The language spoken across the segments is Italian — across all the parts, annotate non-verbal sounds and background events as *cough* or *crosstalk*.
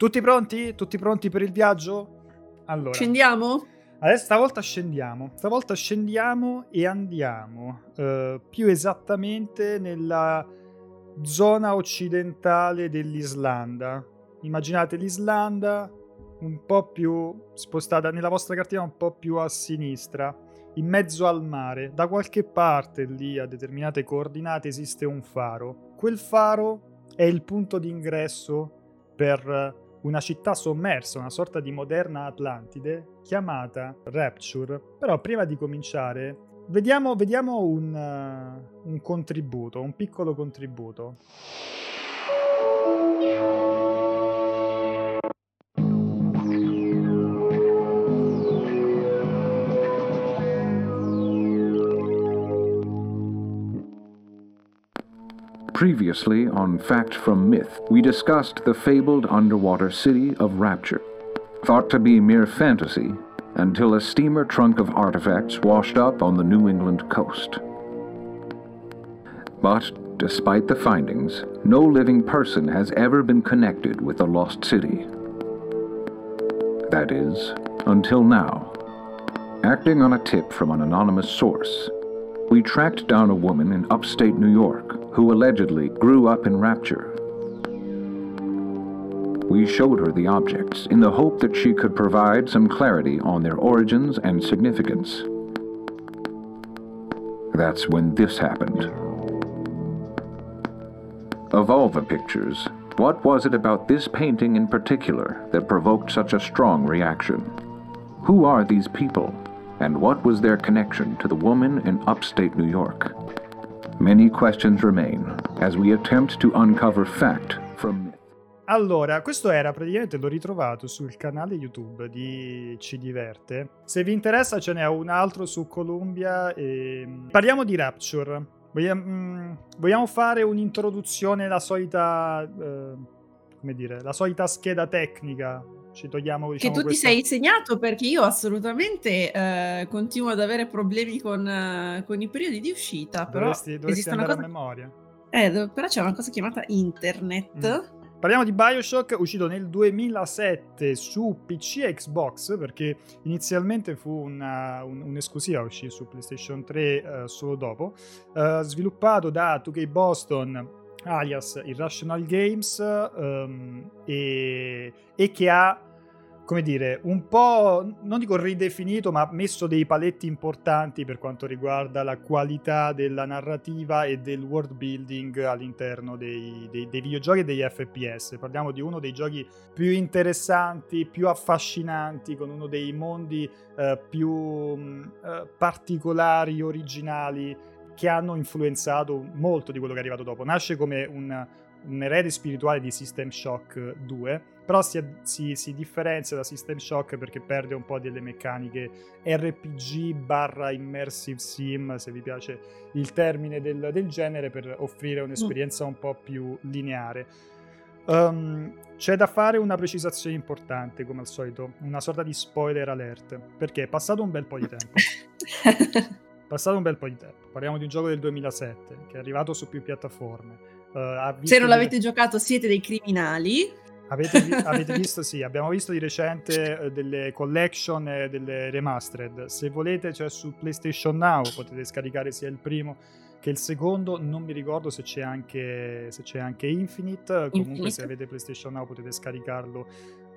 Tutti pronti? Tutti pronti per il viaggio? Allora. Scendiamo? Adesso stavolta scendiamo. Stavolta scendiamo e andiamo uh, più esattamente nella zona occidentale dell'Islanda. Immaginate l'Islanda un po' più spostata nella vostra cartina, un po' più a sinistra, in mezzo al mare. Da qualche parte lì a determinate coordinate esiste un faro. Quel faro è il punto d'ingresso per una città sommersa, una sorta di moderna Atlantide chiamata Rapture. Però prima di cominciare, vediamo, vediamo un, uh, un contributo, un piccolo contributo. Previously on Fact from Myth, we discussed the fabled underwater city of Rapture, thought to be mere fantasy until a steamer trunk of artifacts washed up on the New England coast. But despite the findings, no living person has ever been connected with the lost city. That is, until now. Acting on a tip from an anonymous source, we tracked down a woman in upstate New York who allegedly grew up in Rapture. We showed her the objects in the hope that she could provide some clarity on their origins and significance. That's when this happened. Of all the pictures, what was it about this painting in particular that provoked such a strong reaction? Who are these people, and what was their connection to the woman in upstate New York? Many questions remain as we attempt to uncover fact from myth. Allora, questo era praticamente l'ho ritrovato sul canale YouTube di Ci Diverte. Se vi interessa ce n'è un altro su Columbia e... Parliamo di Rapture. Vogliamo, mm, vogliamo fare un'introduzione, la solita... Eh, come dire, la solita scheda tecnica ci togliamo diciamo, che tu questa... ti sei segnato perché io assolutamente eh, continuo ad avere problemi con, eh, con, i periodi di uscita però dovresti, dovresti esiste una cosa... a memoria eh, però c'è una cosa chiamata internet mm. Parliamo di Bioshock, uscito nel 2007 su PC e Xbox, perché inizialmente fu una, un, un'esclusiva, uscì su PlayStation 3 uh, solo dopo, uh, sviluppato da 2K Boston alias Irrational Games um, e, e, che ha come dire, un po', non dico ridefinito, ma messo dei paletti importanti per quanto riguarda la qualità della narrativa e del world building all'interno dei, dei, dei videogiochi e degli FPS. Parliamo di uno dei giochi più interessanti, più affascinanti, con uno dei mondi eh, più eh, particolari, originali che hanno influenzato molto di quello che è arrivato dopo. Nasce come un, un erede spirituale di System Shock 2, però si, si, si, differenzia da System Shock perché perde un po' delle meccaniche RPG barra immersive sim, se vi piace il termine del, del genere, per offrire un'esperienza un po' più lineare. Um, c'è da fare una precisazione importante, come al solito, una sorta di spoiler alert, perché è passato un bel po' di tempo. *laughs* passato un bel po' di tempo. Parliamo di un gioco del 2007 che è arrivato su più piattaforme. Uh, Se non l'avete di... giocato, siete dei criminali. Avete, vi- *laughs* avete, visto? Sì, abbiamo visto di recente uh, delle collection e delle remastered. Se volete, cioè su PlayStation Now potete scaricare sia il primo che il secondo. Non mi ricordo se c'è anche, se c'è anche Infinite. Comunque, Infinite. se avete PlayStation Now potete scaricarlo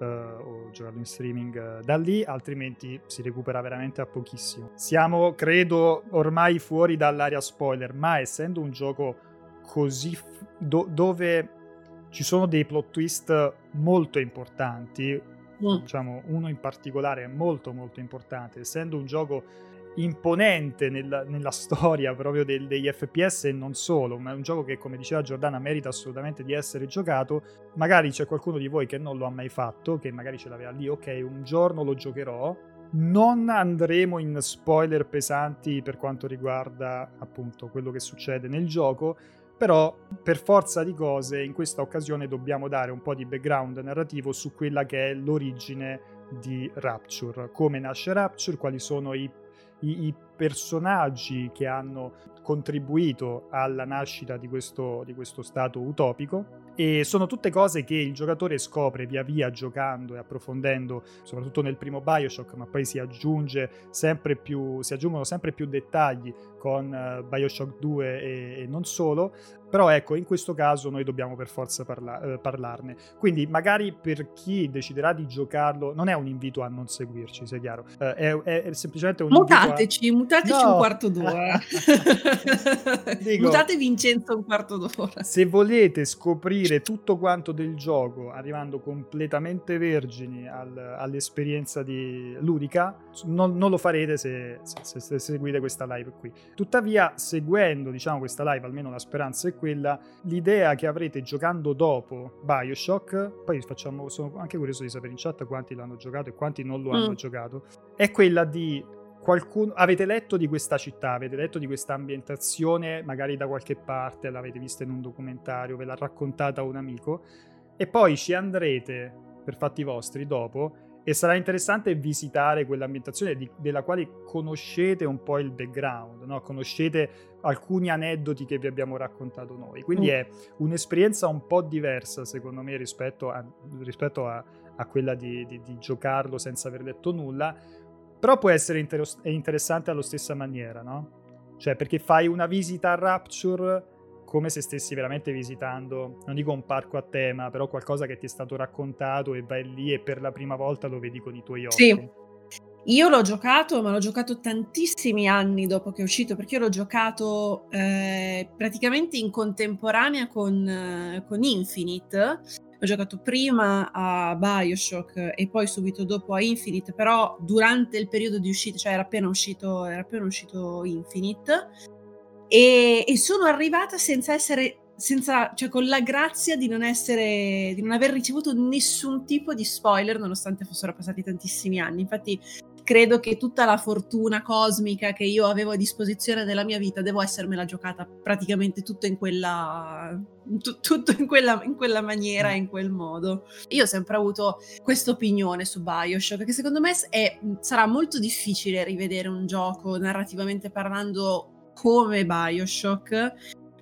uh, o giocarlo in streaming uh, da lì, altrimenti si recupera veramente a pochissimo. Siamo, credo, ormai fuori dall'area spoiler, ma essendo un gioco così f- do- dove ci sono dei plot twist molto importanti, mm. diciamo uno in particolare molto molto importante, essendo un gioco imponente nella, nella storia proprio del, degli FPS e non solo, ma è un gioco che come diceva Giordana merita assolutamente di essere giocato. Magari c'è qualcuno di voi che non lo ha mai fatto, che magari ce l'aveva lì, ok, un giorno lo giocherò. Non andremo in spoiler pesanti per quanto riguarda appunto quello che succede nel gioco, però per forza di cose in questa occasione dobbiamo dare un po' di background narrativo su quella che è l'origine di Rapture, come nasce Rapture, quali sono i i, i personaggi che hanno contribuito alla nascita di questo, di questo stato utopico E sono tutte cose che il giocatore scopre via via giocando e approfondendo, soprattutto nel primo Bioshock, ma poi si, sempre più, si aggiungono sempre più dettagli con uh, Bioshock 2 e, e non solo. Però ecco, in questo caso noi dobbiamo per forza parla- eh, parlarne. Quindi magari per chi deciderà di giocarlo, non è un invito a non seguirci, sia chiaro. Eh, è, è, semplicemente un mutateci, invito a... mutateci no. un quarto d'ora. *laughs* Dico, Mutate Vincenzo un quarto d'ora. Se volete scoprire tutto quanto del gioco, arrivando completamente vergini al, all'esperienza di ludica, non, non lo farete se, se, se, seguite questa live qui. Tuttavia, seguendo diciamo, questa live, almeno la speranza è quella, l'idea che avrete giocando dopo Bioshock, poi facciamo, sono anche curioso di sapere in chat quanti l'hanno giocato e quanti non lo mm. hanno giocato, è quella di qualcuno avete letto di questa città, avete letto di questa ambientazione magari da qualche parte, l'avete vista in un documentario, ve l'ha raccontata un amico e poi ci andrete per fatti vostri dopo e sarà interessante visitare quell'ambientazione di, della quale conoscete un po' il background, no? conoscete alcuni aneddoti che vi abbiamo raccontato noi. Quindi mm. è un'esperienza un po' diversa, secondo me, rispetto a, rispetto a, a quella di, di, di, giocarlo senza aver letto nulla, però può essere inter- interessante alla stessa maniera, no? Cioè, perché fai una visita a Rapture come se stessi veramente visitando, non dico un parco a tema, però qualcosa che ti è stato raccontato e vai lì e per la prima volta lo vedi con i tuoi occhi. Sì. Io l'ho giocato, ma l'ho giocato tantissimi anni dopo che è uscito, perché io l'ho giocato eh, praticamente in contemporanea con, eh, con Infinite. Ho giocato prima a Bioshock e poi subito dopo a Infinite, però durante il periodo di uscita, cioè era appena uscito, era appena uscito Infinite e, e sono arrivata senza essere senza, cioè con la grazia di non essere, di non aver ricevuto nessun tipo di spoiler nonostante fossero passati tantissimi anni. Infatti, credo che tutta la fortuna cosmica che io avevo a disposizione nella mia vita devo essermela giocata praticamente tutto in quella, t- tutto in quella, in quella maniera, in quel modo. Io ho sempre avuto questa opinione su Bioshock, che secondo me è, sarà molto difficile rivedere un gioco narrativamente parlando come Bioshock,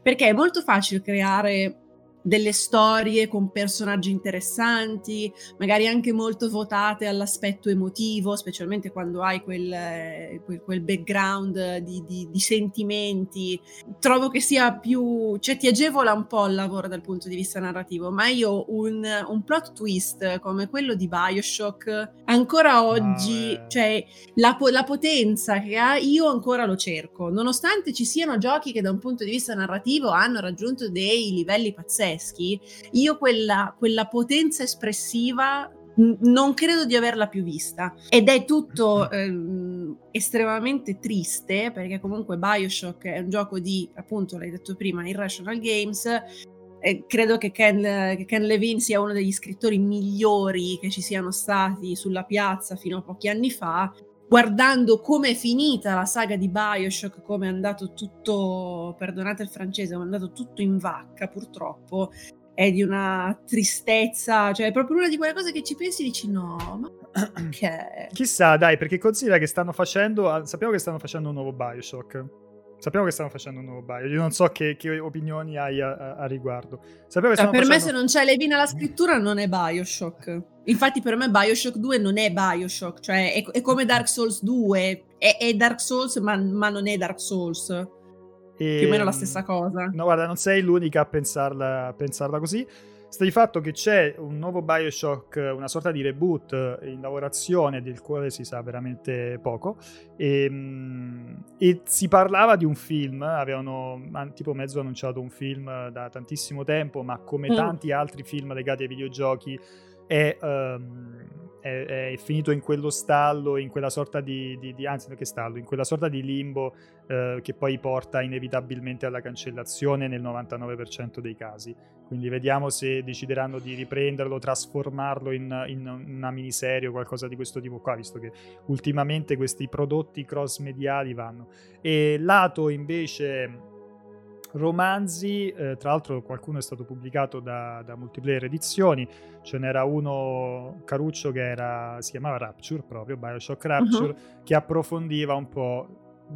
perché è molto facile creare delle storie con personaggi interessanti, magari anche molto votate all'aspetto emotivo, specialmente quando hai quel, quel, quel background di, di, di, sentimenti. Trovo che sia più, cioè ti agevola un po' il lavoro dal punto di vista narrativo, ma io un, un plot twist come quello di Bioshock, ancora oggi, eh. cioè la, la potenza che ha, io ancora lo cerco, nonostante ci siano giochi che da un punto di vista narrativo hanno raggiunto dei livelli pazzeschi tedeschi, io quella, quella potenza espressiva non credo di averla più vista. Ed è tutto ehm, estremamente triste perché comunque Bioshock è un gioco di appunto l'hai detto prima Irrational Games eh, credo che Ken, che Ken, Levine sia uno degli scrittori migliori che ci siano stati sulla piazza fino a pochi anni fa guardando come è finita la saga di Bioshock, come è andato tutto, perdonate il francese, ma è andato tutto in vacca purtroppo, è di una tristezza, cioè è proprio una di quelle cose che ci pensi e dici no, ma *clears throat* perché? Chissà, dai, perché considera che stanno facendo, sappiamo che stanno facendo un nuovo Bioshock Sappiamo che stanno facendo un nuovo bio. Io non so che, che opinioni hai a, a, a riguardo. Cioè, per facendo... me, se non c'è Levina alla scrittura, non è Bioshock. Infatti, per me, Bioshock 2 non è Bioshock. Cioè, è, è come Dark Souls 2. È, è Dark Souls, ma, ma, non è Dark Souls. E... Più o meno la ehm, stessa cosa. No, guarda, non sei l'unica a pensarla, a pensarla così. Sta di fatto che c'è un nuovo Bioshock, una sorta di reboot in lavorazione del quale si sa veramente poco e, ehm, e si parlava di un film, avevano tipo mezzo annunciato un film da tantissimo tempo, ma come mm. tanti altri film legati ai videogiochi è, um, è, è, finito in quello stallo, in quella sorta di, di, di anzi che stallo, in quella sorta di limbo uh, che poi porta inevitabilmente alla cancellazione nel 99% dei casi. Quindi vediamo se decideranno di riprenderlo, trasformarlo in, in una miniserie o qualcosa di questo tipo qua, visto che ultimamente questi prodotti cross mediali vanno. E lato invece romanzi, eh, tra l'altro qualcuno è stato pubblicato da, da, multiplayer edizioni, ce n'era uno caruccio che era, si chiamava Rapture proprio, Bioshock Rapture, uh-huh. che approfondiva un po'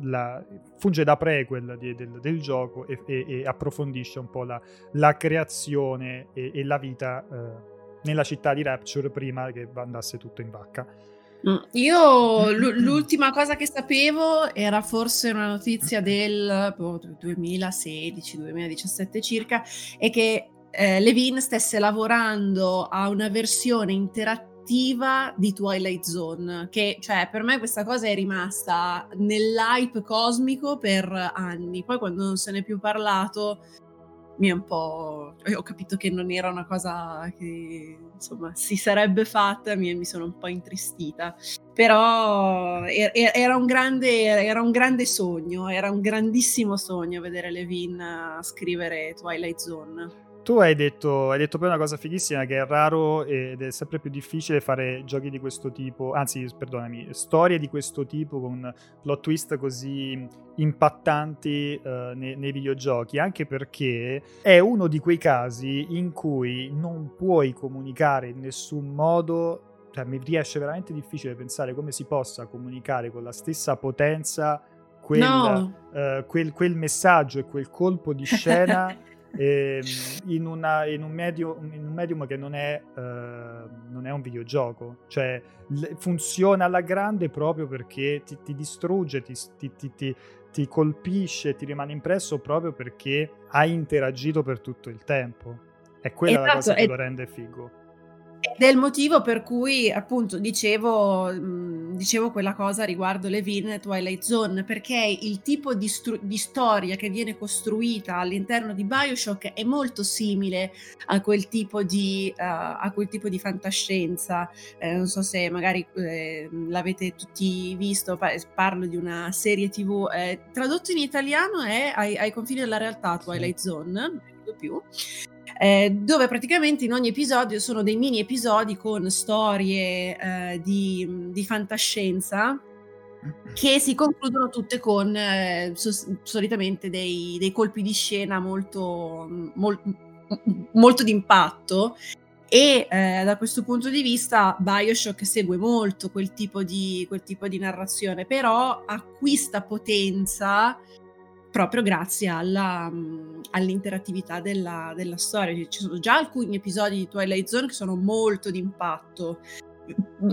la, funge da prequel di, del, del, gioco e, e, e, approfondisce un po' la, la creazione e, e, la vita eh, nella città di Rapture prima che andasse tutto in vacca. Io l'ultima cosa che sapevo era forse una notizia del boh, 2016-2017 circa, e che eh, Levin stesse lavorando a una versione interattiva di Twilight Zone, che cioè per me questa cosa è rimasta nell'hype cosmico per anni. Poi quando non se n'è più parlato mi è un po'... ho capito che non era una cosa che insomma si sarebbe fatta, mi, mi sono un po' intristita. Però er, er, era un, grande, era un grande sogno, era un grandissimo sogno vedere Levin scrivere Twilight Zone. Tu hai detto, hai detto poi una cosa fighissima che è raro ed è sempre più difficile fare giochi di questo tipo, anzi, perdonami, storie di questo tipo con plot twist così impattanti uh, nei, nei, videogiochi, anche perché è uno di quei casi in cui non puoi comunicare in nessun modo, cioè mi riesce veramente difficile pensare come si possa comunicare con la stessa potenza quel, no. uh, quel, quel messaggio e quel colpo di scena. *laughs* eh, in, una, in, un medium, in, un medium, che non è, uh, non è un videogioco, cioè l- funziona alla grande proprio perché ti, ti distrugge, ti, ti, ti, colpisce, ti rimane impresso proprio perché hai interagito per tutto il tempo. È quella esatto, la cosa che lo rende figo. Ed è il motivo per cui, appunto, dicevo, mh, dicevo quella cosa riguardo Levin e Twilight Zone, perché il tipo di, stru- di, storia che viene costruita all'interno di Bioshock è molto simile a quel tipo di, uh, a quel tipo di fantascienza. Eh, non so se magari eh, l'avete tutti visto, parlo di una serie tv, eh, tradotto in italiano è ai, ai confini della realtà Twilight Zone, non ricordo più eh, dove praticamente in ogni episodio sono dei mini episodi con storie eh, di, di, fantascienza che si concludono tutte con eh, so- solitamente dei, dei, colpi di scena molto, mol- molto d'impatto. E eh, da questo punto di vista Bioshock segue molto quel tipo di, quel tipo di narrazione, però acquista potenza proprio grazie alla, um, all'interattività della, della, storia. Ci sono già alcuni episodi di Twilight Zone che sono molto d'impatto.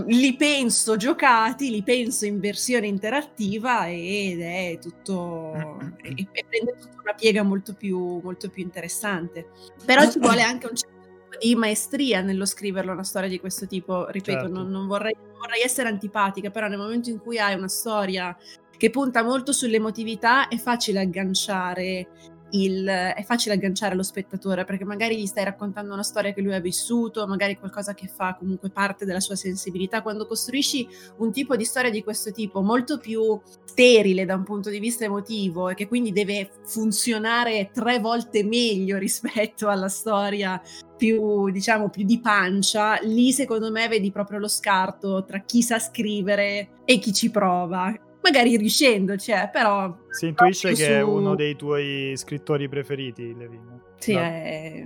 Li penso giocati, li penso in versione interattiva ed è tutto. e, e prende tutta una piega molto più, molto più interessante. Però ci vuole anche un certo di maestria nello scriverlo una storia di questo tipo. Ripeto, certo. non, non vorrei, vorrei, essere antipatica, però nel momento in cui hai una storia che punta molto sull'emotività, è facile agganciare il, è facile agganciare lo spettatore perché magari gli stai raccontando una storia che lui ha vissuto, magari qualcosa che fa comunque parte della sua sensibilità. Quando costruisci un tipo di storia di questo tipo molto più sterile da un punto di vista emotivo e che quindi deve funzionare tre volte meglio *laughs* rispetto alla storia più, diciamo, più di pancia, lì secondo me vedi proprio lo scarto tra chi sa scrivere e chi ci prova magari riuscendoci, cioè, però... Si intuisce che su... è uno dei tuoi scrittori preferiti, Levin. Sì, no? è...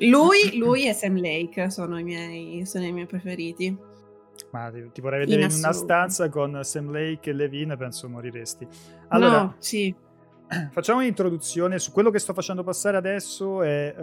lui, lui e Sam Lake sono i miei, sono i miei preferiti. Ma ti, ti vorrei vedere in, in una stanza con Sam Lake e Levin, penso moriresti. Allora, no, sì. *clears throat* Facciamo un'introduzione su quello che sto facendo passare adesso. È uh,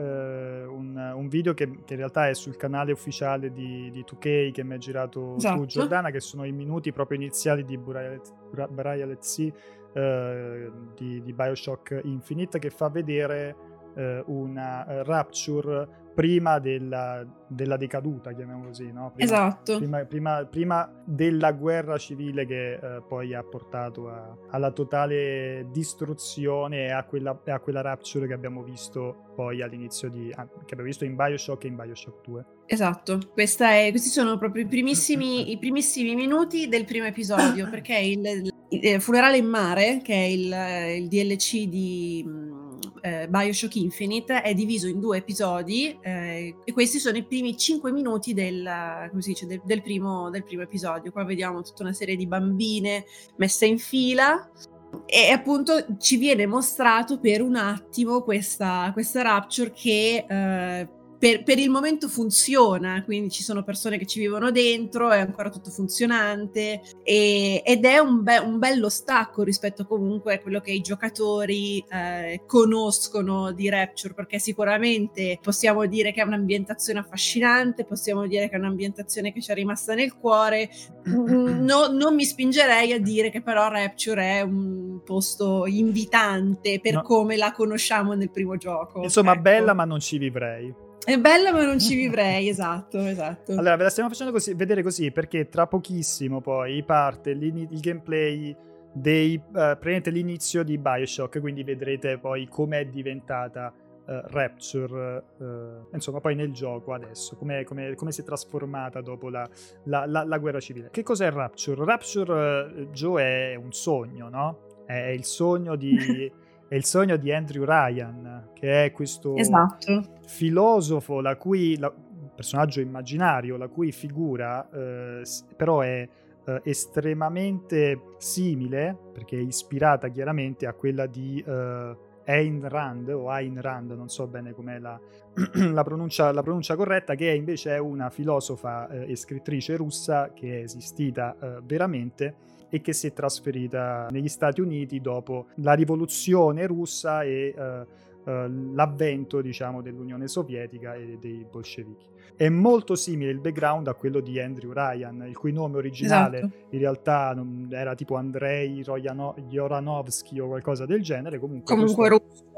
un, un, video che, che, in realtà è sul canale ufficiale di, di 2K che mi ha girato esatto. tu, Giordana, che sono i minuti proprio iniziali di Buraya Let's See uh, di, di, Bioshock Infinite, che fa vedere uh, una Rapture prima della, della, decaduta, chiamiamolo così, no? Prima, esatto. Prima, prima, prima, della guerra civile che eh, poi ha portato a, alla totale distruzione e a, quella, a quella rapture che abbiamo visto poi all'inizio di... Ah, che abbiamo visto in Bioshock e in Bioshock 2. Esatto, è, questi sono proprio i primissimi, *laughs* i primissimi, minuti del primo episodio, perché il, il, il eh, Funerale in Mare, che è il, il DLC di eh, Bioshock Infinite è diviso in due episodi eh, e questi sono i primi cinque minuti del, dice, del, del, primo, del primo episodio. Qua vediamo tutta una serie di bambine messe in fila e appunto ci viene mostrato per un attimo questa, questa rapture che eh, per, per, il momento funziona, quindi ci sono persone che ci vivono dentro, è ancora tutto funzionante e, ed è un, be- un, bello stacco rispetto comunque a quello che i giocatori eh, conoscono di Rapture, perché sicuramente possiamo dire che è un'ambientazione affascinante, possiamo dire che è un'ambientazione che ci è rimasta nel cuore, *clears throat* no, non mi spingerei a dire che però Rapture è un posto invitante per no. come la conosciamo nel primo gioco. Insomma, ecco. bella ma non ci vivrei. È bella ma non ci vivrei, *laughs* esatto, esatto. Allora, ve la stiamo facendo così, vedere così perché tra pochissimo poi parte il gameplay dei, uh, praticamente l'inizio di Bioshock, quindi vedrete poi com'è diventata uh, Rapture, uh, insomma poi nel gioco adesso, come si è trasformata dopo la, la, la, la, guerra civile. Che cos'è Rapture? Rapture, Joe, è un sogno, no? È il sogno di... *laughs* è il sogno di Andrew Ryan, che è questo esatto. filosofo, la cui la, personaggio immaginario, la cui figura eh, però è eh, estremamente simile, perché è ispirata chiaramente a quella di eh, Ayn Rand o Ayn Rand, non so bene com'è la, *clears throat* la, pronuncia, la pronuncia, corretta, che invece è una filosofa eh, e scrittrice russa che è esistita eh, veramente e che si è trasferita negli Stati Uniti dopo la rivoluzione russa e uh, uh, l'avvento diciamo, dell'Unione Sovietica e dei bolscevichi. È molto simile il background a quello di Andrew Ryan, il cui nome originale esatto. in realtà era tipo Andrei Yoranovsky o qualcosa del genere. Comunque, Comunque questo... russo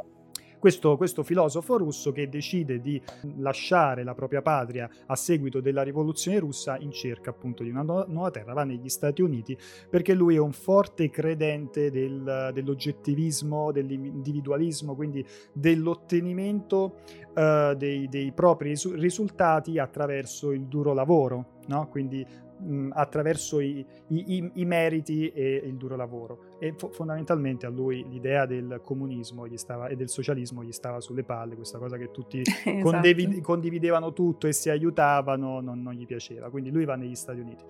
questo, questo, filosofo russo che decide di lasciare la propria patria a seguito della rivoluzione russa in cerca appunto di una nuova terra, va negli Stati Uniti perché lui è un forte credente del, dell'oggettivismo, dell'individualismo, quindi dell'ottenimento uh, dei, dei propri risultati attraverso il duro lavoro. No? Quindi mh, attraverso i, i, i, meriti e il duro lavoro. E fo- fondamentalmente a lui l'idea del comunismo stava, e del socialismo gli stava sulle palle, questa cosa che tutti *laughs* esatto. condivid- condividevano tutto e si aiutavano non, non gli piaceva. Quindi lui va negli Stati Uniti.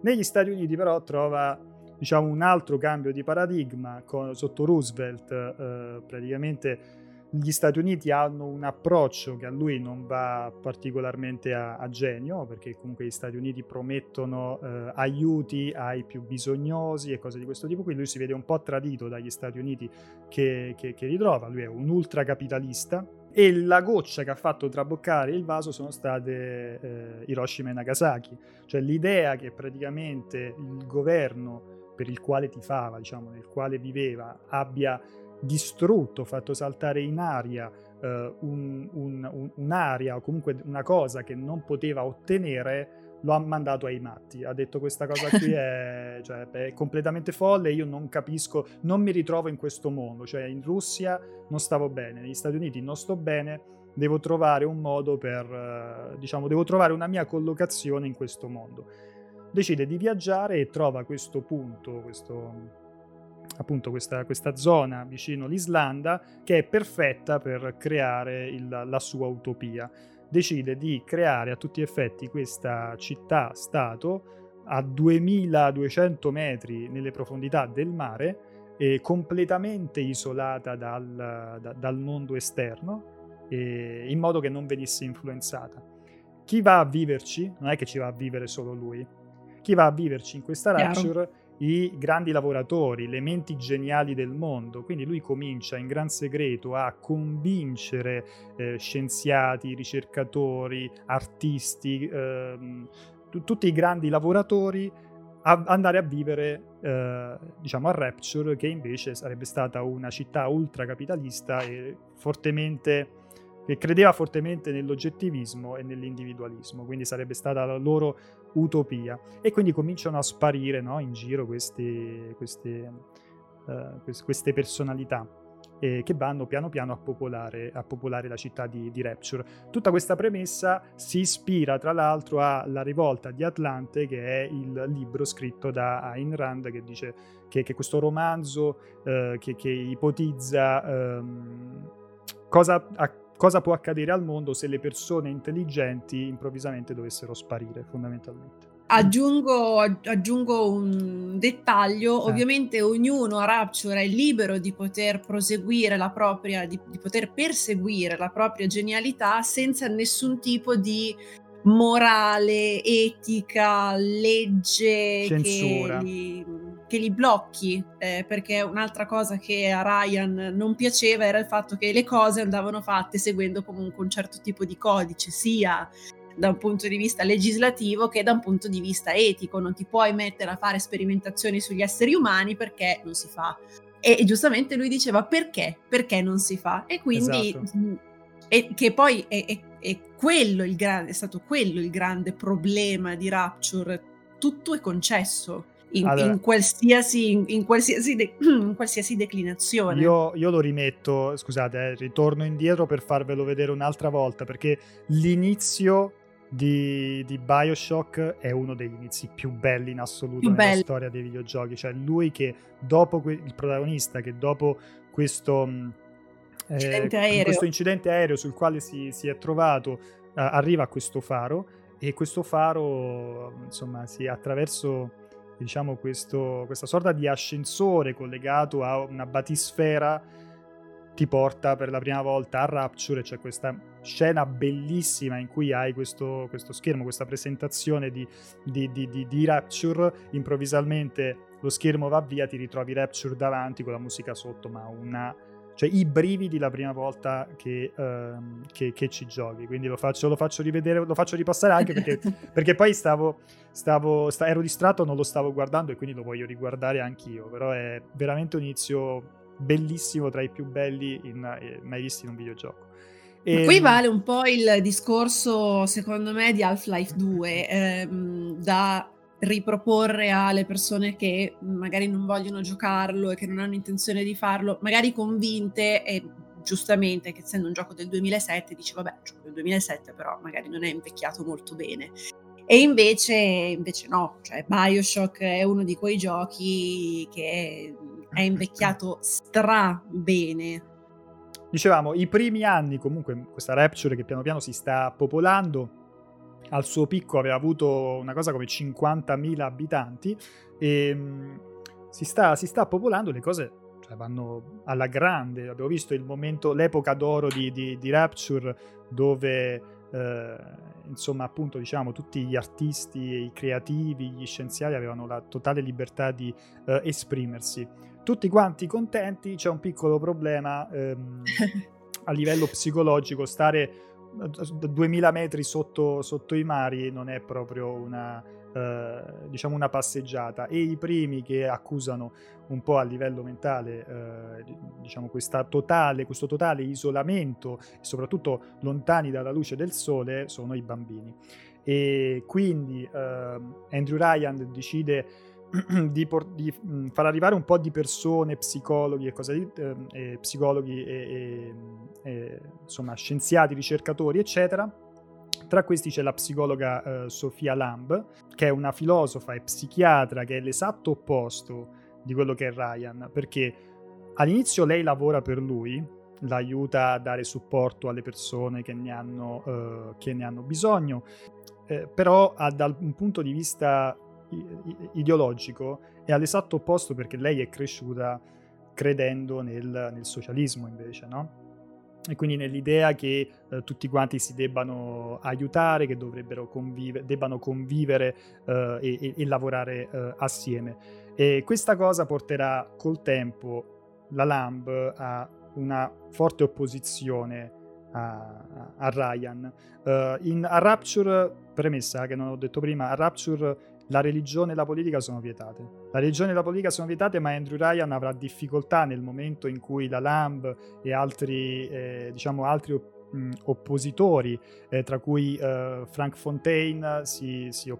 Negli Stati Uniti però trova diciamo, un altro cambio di paradigma con, sotto Roosevelt, eh, praticamente gli Stati Uniti hanno un approccio che a lui non va particolarmente a, a genio, perché comunque gli Stati Uniti promettono eh, aiuti ai più bisognosi e cose di questo tipo, quindi lui si vede un po' tradito dagli Stati Uniti che, che, che ritrova, lui è un ultracapitalista e la goccia che ha fatto traboccare il vaso sono state eh, Hiroshima e Nagasaki, cioè l'idea che praticamente il governo per il quale tifava, diciamo, nel quale viveva, abbia distrutto, fatto saltare in aria uh, un, un, un, un'area o comunque una cosa che non poteva ottenere, lo ha mandato ai matti. Ha detto questa cosa qui è, *laughs* cioè, è, completamente folle, io non capisco, non mi ritrovo in questo mondo, cioè in Russia non stavo bene, negli Stati Uniti non sto bene, devo trovare un modo per, uh, diciamo, devo trovare una mia collocazione in questo mondo. Decide di viaggiare e trova questo punto, questo appunto questa, questa, zona vicino l'Islanda che è perfetta per creare il, la sua utopia. Decide di creare a tutti gli effetti questa città-stato a 2200 metri nelle profondità del mare, e completamente isolata dal, da, dal mondo esterno, in modo che non venisse influenzata. Chi va a viverci, non è che ci va a vivere solo lui, chi va a viverci in questa Rapture i grandi lavoratori, le menti geniali del mondo. Quindi lui comincia in gran segreto a convincere eh, scienziati, ricercatori, artisti, ehm, t- tutti i grandi lavoratori a andare a vivere eh, diciamo a Rapture che invece sarebbe stata una città ultracapitalista e fortemente che credeva fortemente nell'oggettivismo e nell'individualismo, quindi sarebbe stata la loro utopia. E quindi cominciano a sparire no, in giro queste, queste, uh, queste personalità eh, che vanno piano piano a popolare, a popolare la città di, di, Rapture. Tutta questa premessa si ispira tra l'altro alla rivolta di Atlante, che è il libro scritto da Ayn Rand, che dice che, che questo romanzo eh, che, che, ipotizza ehm, cosa accade cosa può accadere al mondo se le persone intelligenti improvvisamente dovessero sparire, fondamentalmente. Aggiungo, aggiungo, un dettaglio, eh. ovviamente ognuno a Rapture è libero di poter proseguire la propria, di, di, poter perseguire la propria genialità senza nessun tipo di morale, etica, legge Censura. che che li blocchi, eh, perché un'altra cosa che a Ryan non piaceva era il fatto che le cose andavano fatte seguendo comunque un certo tipo di codice, sia da un punto di vista legislativo che da un punto di vista etico. Non ti puoi mettere a fare sperimentazioni sugli esseri umani perché non si fa. E, e giustamente lui diceva perché? Perché non si fa? E quindi... Esatto. E che poi è, è, è, quello il grande, è stato quello il grande problema di Rapture. Tutto è concesso. In, allora, in, qualsiasi, in, in, qualsiasi de, *clears throat* in, qualsiasi, declinazione. Io, io, lo rimetto, scusate, eh, ritorno indietro per farvelo vedere un'altra volta perché l'inizio di, di, Bioshock è uno degli inizi più belli in assoluto più nella belli. storia dei videogiochi. Cioè, lui che dopo que- il protagonista, che dopo questo, mm, eh, questo incidente aereo sul quale si, si è trovato, uh, arriva a questo faro e questo faro, insomma, si attraverso diciamo questo, questa sorta di ascensore collegato a una batisfera ti porta per la prima volta a Rapture, c'è questa scena bellissima in cui hai questo, questo schermo, questa presentazione di, di, di, di, Rapture, improvvisamente lo schermo va via, ti ritrovi Rapture davanti con la musica sotto, ma una... cioè i brividi la prima volta che, uh, che, che ci giochi, quindi lo faccio, lo faccio, rivedere, lo faccio ripassare anche perché, *laughs* perché poi stavo, stavo, sta, ero distratto, non lo stavo guardando e quindi lo voglio riguardare anch'io, però è veramente un inizio bellissimo tra i più belli in, eh, mai visti in un videogioco. E... Qui ehm, vale un po' il discorso, secondo me, di Half-Life 2, ehm, da riproporre alle persone che magari non vogliono giocarlo e che non hanno intenzione di farlo, magari convinte e giustamente che essendo un gioco del 2007 dice vabbè, gioco del 2007 però magari non è invecchiato molto bene. E invece, invece no, cioè Bioshock è uno di quei giochi che è invecchiato stra bene. Dicevamo, i primi anni comunque questa Rapture che piano piano si sta popolando, al suo picco aveva avuto una cosa come 50.000 abitanti e um, si, sta, si sta popolando, le cose cioè, vanno alla grande. Abbiamo visto il momento, l'epoca d'oro di, di, di Rapture dove eh, insomma appunto diciamo tutti gli artisti, i creativi, gli scienziati avevano la totale libertà di eh, esprimersi tutti quanti contenti, c'è un piccolo problema ehm, *laughs* a livello psicologico, stare 2000 metri sotto, sotto, i mari non è proprio una, eh, diciamo una passeggiata. E i primi che accusano un po' a livello mentale eh, diciamo totale, questo totale isolamento soprattutto lontani dalla luce del sole sono i bambini. E quindi eh, Andrew Ryan decide *clears throat* di, por- di mh, far arrivare un po' di persone, psicologi e cosa di, eh, e psicologi e, e, e, insomma scienziati, ricercatori, eccetera. Tra questi c'è la psicologa eh, Sofia Lamb, che è una filosofa e psichiatra che è l'esatto opposto di quello che è Ryan, perché all'inizio lei lavora per lui, l'aiuta a dare supporto alle persone che ne hanno, uh, che ne hanno bisogno, eh, però ha, dal un punto di vista ideologico è all'esatto opposto perché lei è cresciuta credendo nel, nel socialismo invece, no? E quindi nell'idea che eh, tutti quanti si debbano aiutare, che dovrebbero convive- debbano convivere eh, e, e, lavorare eh, assieme. E questa cosa porterà col tempo la Lamb a una forte opposizione a, a Ryan. Uh, in, a Rapture, premessa che non ho detto prima, a Rapture la religione e la politica sono vietate. La religione e la politica sono vietate, ma Andrew Ryan avrà difficoltà nel momento in cui la Lamb e altri, eh, diciamo, altri op- mh, oppositori, eh, tra cui eh, Frank Fontaine, si, si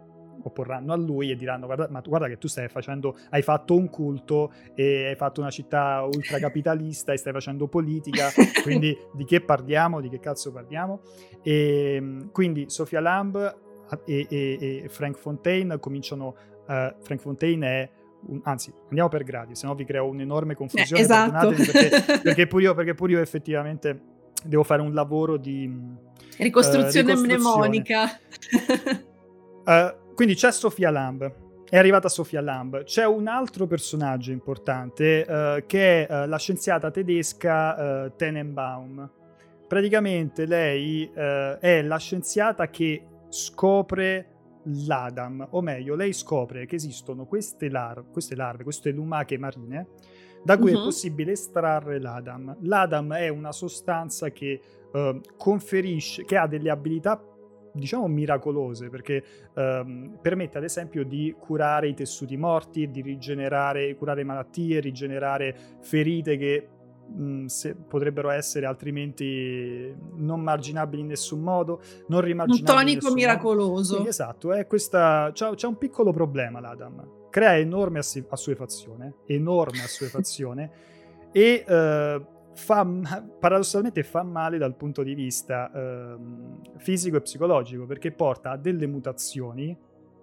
opporranno a lui e diranno guarda, ma guarda che tu stai facendo hai fatto un culto e hai fatto una città ultracapitalista e stai facendo politica quindi di che parliamo di che cazzo parliamo e quindi Sofia Lamb e, e, e Frank Fontaine cominciano. Uh, Frank Fontaine è. Un, anzi, andiamo per gradi, se no vi creo un'enorme confusione. Eh, esatto. Perché, *laughs* perché, pure io, perché pure io effettivamente devo fare un lavoro di ricostruzione, uh, ricostruzione. mnemonica. uh, *laughs* quindi c'è Sofia Lamb. È arrivata Sofia Lamb. C'è un altro personaggio importante uh, che è la scienziata tedesca Tenenbaum. Praticamente lei è la scienziata che scopre l'Adam, o meglio, lei scopre che esistono queste, lar- queste larve, queste lumache marine, da cui uh-huh. è mhm. possibile estrarre l'Adam. L'Adam è una sostanza che conferisce, che ha delle abilità diciamo miracolose perché ehm, permette ad esempio di curare i tessuti morti, di rigenerare, curare malattie, rigenerare ferite che mh, se, potrebbero essere altrimenti non marginabili in nessun modo, non rimarginabili. Un tonico miracoloso. Quindi, esatto, è questa, c'è, c'è, un piccolo problema l'Adam, crea enorme assuefazione, enorme *laughs* assuefazione e eh, fa, paradossalmente fa male dal punto di vista eh, fisico e psicologico perché porta a delle mutazioni,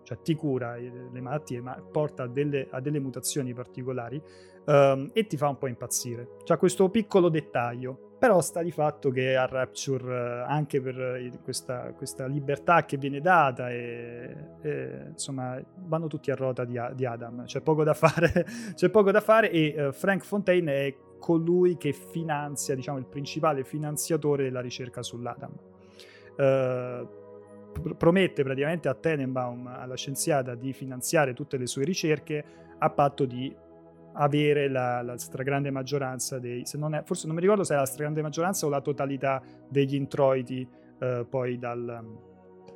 cioè ti cura le malattie, ma porta a delle, a delle mutazioni particolari eh, e ti fa un po' impazzire. C'è questo piccolo dettaglio. Però sta di fatto che a Rapture, eh, anche per questa, questa, libertà che viene data, e, e, insomma, vanno tutti a ruota di, di Adam. C'è poco da *laughs* fare, c'è poco da fare e uh, Frank Fontaine è colui che finanzia, diciamo, il principale finanziatore della ricerca sull'Adam. Uh, promette praticamente a Tenenbaum, alla scienziata, di finanziare tutte le sue ricerche a patto di avere la, la stragrande maggioranza dei, se non è, forse non mi ricordo se è la stragrande maggioranza o la totalità degli introiti uh, poi dal,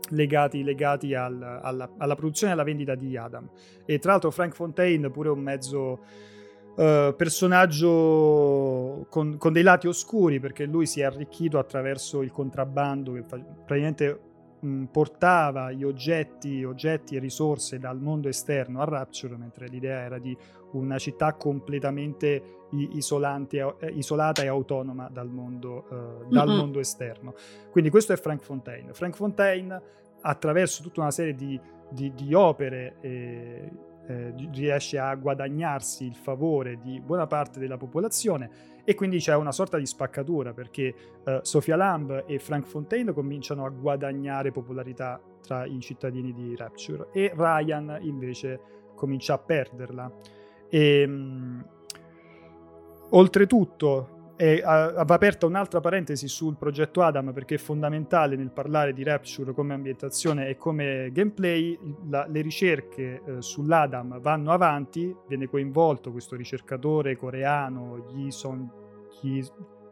legati, legati al, alla, alla, produzione e alla vendita di Adam. E tra l'altro Frank Fontaine pure un mezzo Uh, personaggio con, con, dei lati oscuri perché lui si è arricchito attraverso il contrabbando che fa, praticamente mh, portava gli oggetti, oggetti e risorse dal mondo esterno a Rapture mentre l'idea era di una città completamente isolante, eh, isolata e autonoma dal, mondo, uh, dal mm-hmm. mondo esterno quindi questo è Frank Fontaine Frank Fontaine attraverso tutta una serie di, di, di opere eh, eh, riesce a guadagnarsi il favore di buona parte della popolazione e quindi c'è una sorta di spaccatura perché eh, Sofia Lamb e Frank Fontaine cominciano a guadagnare popolarità tra i cittadini di Rapture e Ryan invece comincia a perderla. E, mh, oltretutto e va aperta un'altra parentesi sul progetto Adam perché è fondamentale nel parlare di Rapture come ambientazione e come gameplay. La, le ricerche eh, sull'Adam vanno avanti, viene coinvolto questo ricercatore coreano Yi Son Yi,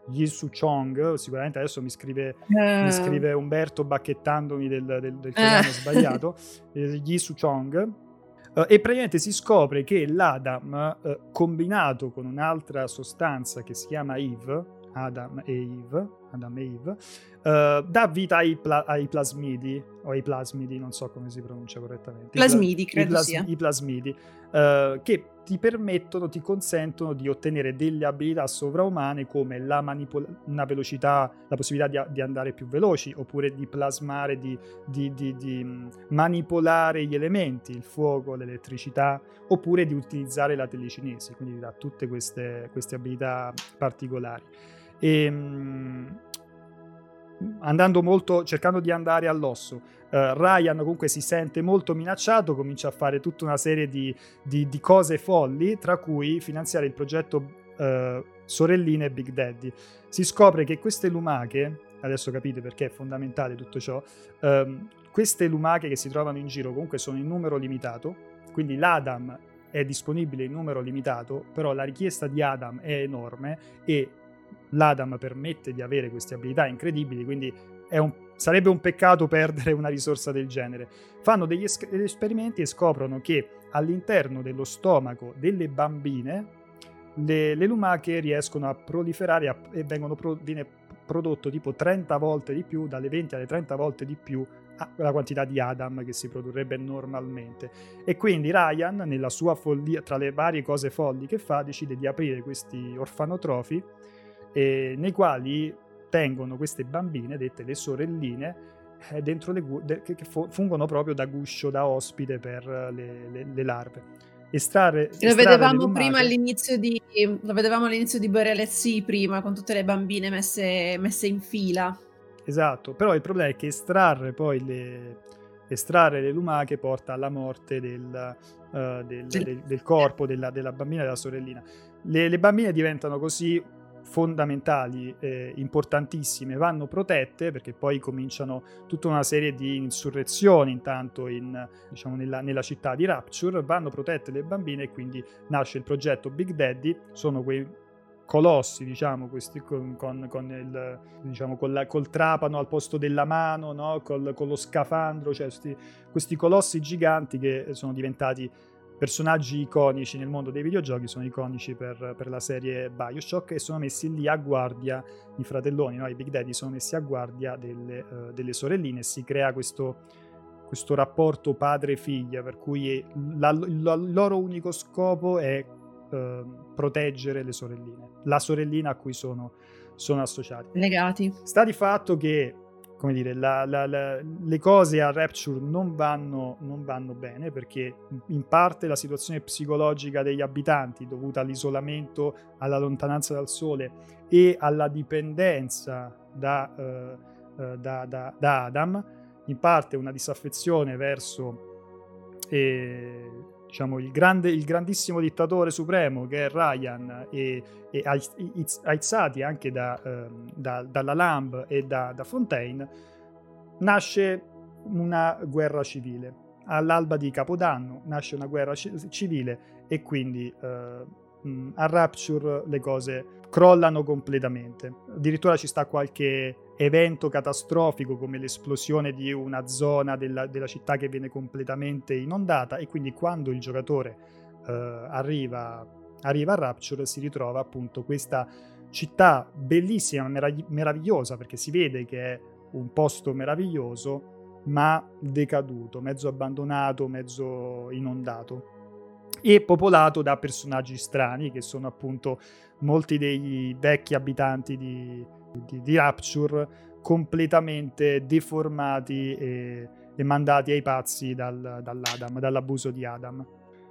Yi Su Chong. Sicuramente adesso mi scrive, uh. mi eh. scrive Umberto bacchettandomi del, del, del coreano uh. sbagliato. *laughs* Eh, Yi Su Chong e praticamente si scopre che l'Adam, uh, combinato con un'altra sostanza che si chiama Eve, Adam e Eve, Adam e Eve uh, dà vita ai, pla- ai, plasmidi, o ai plasmidi, non so come si pronuncia correttamente. Plasmidi, credo I, plas- sia. I plasmidi, uh, che ti permettono, ti consentono di ottenere delle abilità sovraumane come la manipola- una velocità, la possibilità di, di, andare più veloci, oppure di plasmare, di, di, di mm, manipolare gli elementi, il fuoco, l'elettricità, oppure di utilizzare la telecinesi, quindi dà tutte queste, queste abilità particolari. E, ehm, andando molto, cercando di andare all'osso. Uh, Ryan comunque si sente molto minacciato, comincia a fare tutta una serie di, di, di cose folli, tra cui finanziare il progetto uh, Sorelline Big Daddy. Si scopre che queste lumache, adesso capite perché è fondamentale tutto ciò, uh, queste lumache che si trovano in giro comunque sono in numero limitato, quindi l'Adam è disponibile in numero limitato, però la richiesta di Adam è enorme e l'Adam permette di avere queste abilità incredibili, quindi un, sarebbe un peccato perdere una risorsa del genere. Fanno degli, es- degli esperimenti e scoprono che all'interno dello stomaco delle bambine le, le lumache riescono a proliferare a, e pro, viene prodotto tipo 30 volte di più, dalle 20 alle 30 volte di più la quantità di Adam che si produrrebbe normalmente. E quindi Ryan, nella sua follia, tra le varie cose folli che fa, decide di aprire questi orfanotrofi eh, nei quali tengono queste bambine, dette le sorelline, eh, dentro le, de, che, fungono proprio da guscio, da ospite per le, le, le larve. Estrarre, lo vedevamo prima all'inizio di lo vedevamo all'inizio di Borele Sea prima con tutte le bambine messe, messe in fila esatto però il problema è che estrarre poi le, estrarre le lumache porta alla morte del, uh, del, del, del corpo della, della, bambina e della sorellina. Le, le bambine diventano così fondamentali, eh, importantissime, vanno protette perché poi cominciano tutta una serie di insurrezioni intanto in, diciamo, nella, nella, città di Rapture, vanno protette le bambine e quindi nasce il progetto Big Daddy, sono quei colossi, diciamo, questi con, con, con il, diciamo, col, col, trapano al posto della mano, no? Col, con lo scafandro, cioè questi, questi colossi giganti che sono diventati personaggi iconici nel mondo dei videogiochi, sono iconici per, per, la serie Bioshock e sono messi lì a guardia, i fratelloni, no? i Big Daddy sono messi a guardia delle, uh, delle sorelline e si crea questo, questo rapporto padre-figlia per cui la, la, il loro unico scopo è uh, proteggere le sorelline, la sorellina a cui sono, sono associati. Legati. Sta di fatto che come dire, la, la, la, le cose a Rapture non vanno, non vanno, bene perché in parte la situazione psicologica degli abitanti dovuta all'isolamento, alla lontananza dal sole e alla dipendenza da, uh, uh, da, da, da Adam, in parte una disaffezione verso eh, diciamo, il, grande, il, grandissimo dittatore supremo che è Ryan e, e aizzati anche da, eh, da, dalla Lamb e da, da Fontaine, nasce una guerra civile. All'alba di Capodanno nasce una guerra c- civile e quindi eh, a Rapture le cose crollano completamente. Addirittura ci sta qualche evento catastrofico come l'esplosione di una zona della, della città che viene completamente inondata e quindi quando il giocatore uh, arriva, arriva a Rapture si ritrova appunto questa città bellissima, meravigli- meravigliosa perché si vede che è un posto meraviglioso ma decaduto, mezzo abbandonato, mezzo inondato e popolato da personaggi strani che sono appunto molti dei vecchi abitanti di, di, di Rapture completamente deformati e, e, mandati ai pazzi dal, dall'Adam, dall'abuso di Adam.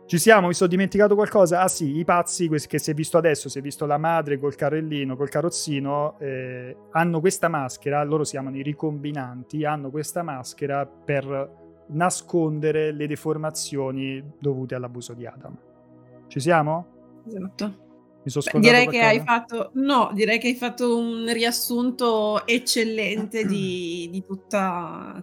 Ci siamo? Mi sono dimenticato qualcosa? Ah sì, i pazzi che si è visto adesso, si è visto la madre col carrellino, col carrozzino, eh, hanno questa maschera, loro si chiamano i ricombinanti, hanno questa maschera per nascondere le deformazioni dovute all'abuso di Adam. Ci siamo? Esatto. Mi sono scordato direi che hai fatto no, direi che hai fatto un riassunto eccellente di, di, tutta,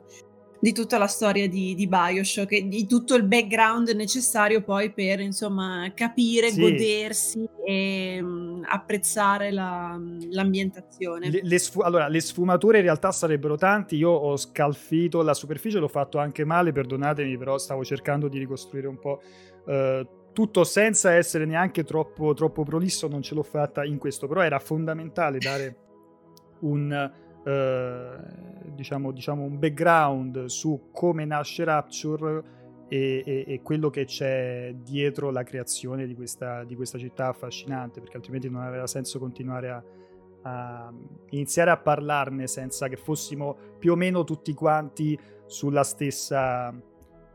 di tutta la storia di, di, Bioshock e di tutto il background necessario poi per insomma capire, sì. godersi e um, apprezzare la, l'ambientazione. Le, le sfu- allora, le sfumature in realtà sarebbero tanti. Io ho scalfito la superficie, l'ho fatto anche male, perdonatemi, però stavo cercando di ricostruire un po'. Uh, tutto senza essere neanche troppo, troppo prolisso, non ce l'ho fatta in questo, però era fondamentale dare un, eh, diciamo, diciamo un background su come nasce Rapture e, e, e, quello che c'è dietro la creazione di questa, di questa, città affascinante, perché altrimenti non aveva senso continuare a, a iniziare a parlarne senza che fossimo più o meno tutti quanti sulla stessa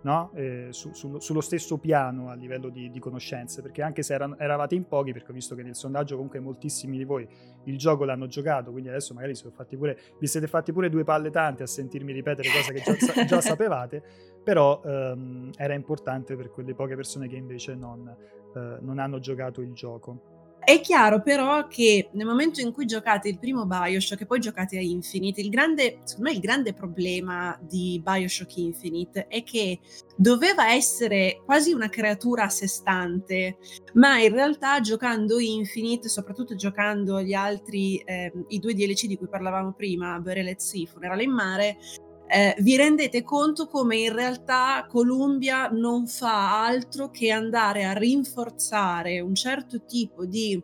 no? eh, su, su, sullo stesso piano a livello di, di conoscenze, perché anche se erano, eravate in pochi, perché ho visto che nel sondaggio comunque moltissimi di voi il gioco l'hanno giocato, quindi adesso magari pure, vi siete fatti pure due palle tante a sentirmi ripetere cose che già, *laughs* già sapevate, però ehm, era importante per quelle poche persone che invece non, eh, non hanno giocato il gioco. È chiaro però che nel momento in cui giocate il primo Bioshock e poi giocate a Infinite, il grande, secondo me il grande problema di Bioshock Infinite è che doveva essere quasi una creatura a sé stante, ma in realtà giocando Infinite, soprattutto giocando gli altri, eh, i due DLC di cui parlavamo prima, Burial at Sea, Funerale in Mare, eh, vi rendete conto come in realtà Columbia non fa altro che andare a rinforzare un certo tipo di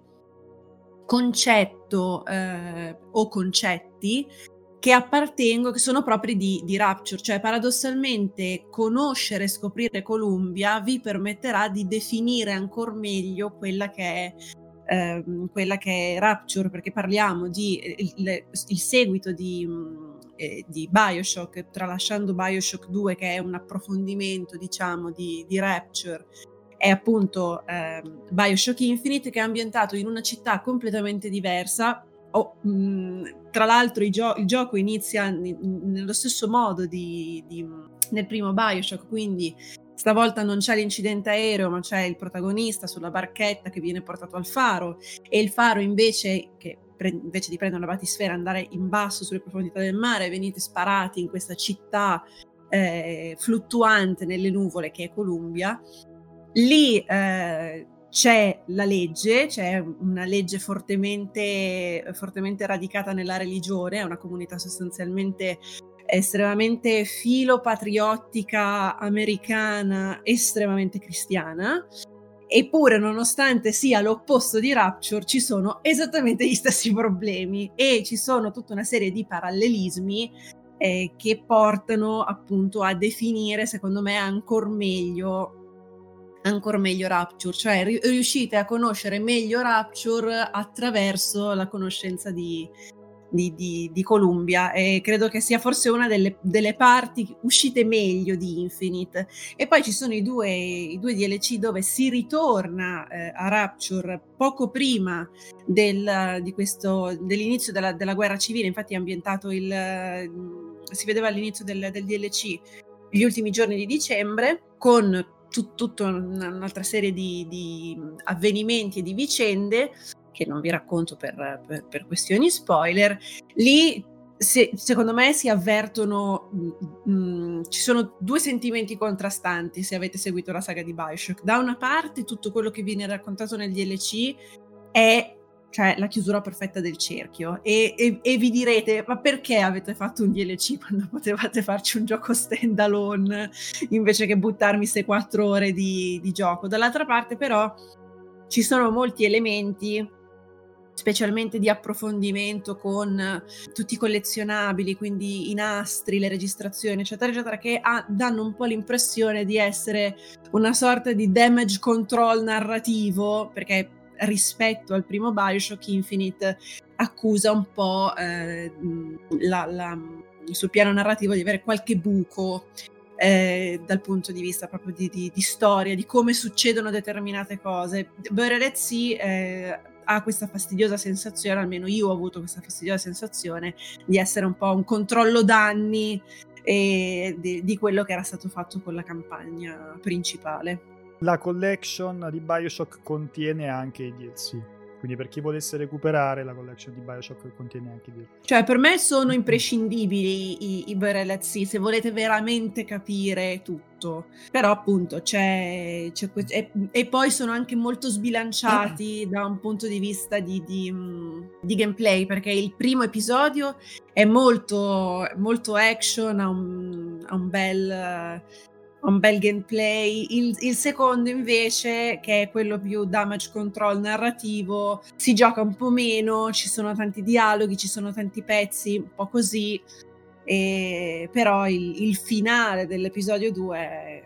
concetto eh, o concetti che appartengono, che sono propri di, di, Rapture, cioè paradossalmente conoscere e scoprire Columbia vi permetterà di definire ancora meglio quella che è eh, quella che è Rapture, perché parliamo di eh, il, il seguito di eh, di Bioshock, tralasciando Bioshock 2 che è un approfondimento diciamo di, di Rapture, è appunto eh, Bioshock Infinite che è ambientato in una città completamente diversa. Oh, mh, tra l'altro gio- il gioco inizia n- nello stesso modo di, di, nel primo Bioshock, quindi stavolta non c'è l'incidente aereo, ma c'è il protagonista sulla barchetta che viene portato al faro e il faro invece che invece di prendere una batisfera andare in basso sulle profondità del mare, venite sparati in questa città eh, fluttuante nelle nuvole che è Columbia. Lì eh, c'è la legge, c'è una legge fortemente, fortemente radicata nella religione, è una comunità sostanzialmente estremamente filopatriottica americana, estremamente cristiana. Eppure, nonostante sia l'opposto di Rapture, ci sono esattamente gli stessi problemi. E ci sono tutta una serie di parallelismi eh, che portano appunto a definire, secondo me, ancora meglio ancora meglio Rapture, cioè riuscite a conoscere meglio Rapture attraverso la conoscenza di, di, di, di Columbia e credo che sia forse una delle, delle, parti uscite meglio di Infinite. E poi ci sono i due, i due DLC dove si ritorna eh, a Rapture poco prima del, questo, dell'inizio della, della, guerra civile, infatti è ambientato il... si vedeva all'inizio del, del DLC gli ultimi giorni di dicembre con tut, tutta un'altra serie di, di, avvenimenti e di vicende che non vi racconto per, per, per questioni spoiler. Lì se, secondo me si avvertono, mh, mm, mm, ci sono due sentimenti contrastanti se avete seguito la saga di Bioshock. Da una parte tutto quello che viene raccontato nel DLC è cioè la chiusura perfetta del cerchio e, e, e, vi direte ma perché avete fatto un DLC quando potevate farci un gioco stand alone invece che buttarmi queste quattro ore di, di gioco dall'altra parte però ci sono molti elementi specialmente di approfondimento con tutti i collezionabili, quindi i nastri, le registrazioni, eccetera, eccetera, che ha, danno un po' l'impressione di essere una sorta di damage control narrativo, perché rispetto al primo Bioshock Infinite accusa un po' eh, la, la, sul piano narrativo di avere qualche buco eh, dal punto di vista proprio di, di, di, storia, di come succedono determinate cose. At Sea eh, ha questa fastidiosa sensazione, almeno io ho avuto questa fastidiosa sensazione di essere un po' un controllo danni eh, di, di quello che era stato fatto con la campagna principale. La collection di Bioshock contiene anche i DLC. Quindi per chi volesse recuperare la collection di Bioshock contiene anche i DLC. Cioè per me sono imprescindibili i, i Berelazzi se volete veramente capire tutto. Però appunto c'è... c'è e, e, poi sono anche molto sbilanciati da un punto di vista di, di, mm, di gameplay perché il primo episodio è molto, molto action, ha un, ha un bel un bel gameplay. Il, il, secondo invece, che è quello più damage control narrativo, si gioca un po' meno, ci sono tanti dialoghi, ci sono tanti pezzi, un po' così. E, però il, il finale dell'episodio 2 è...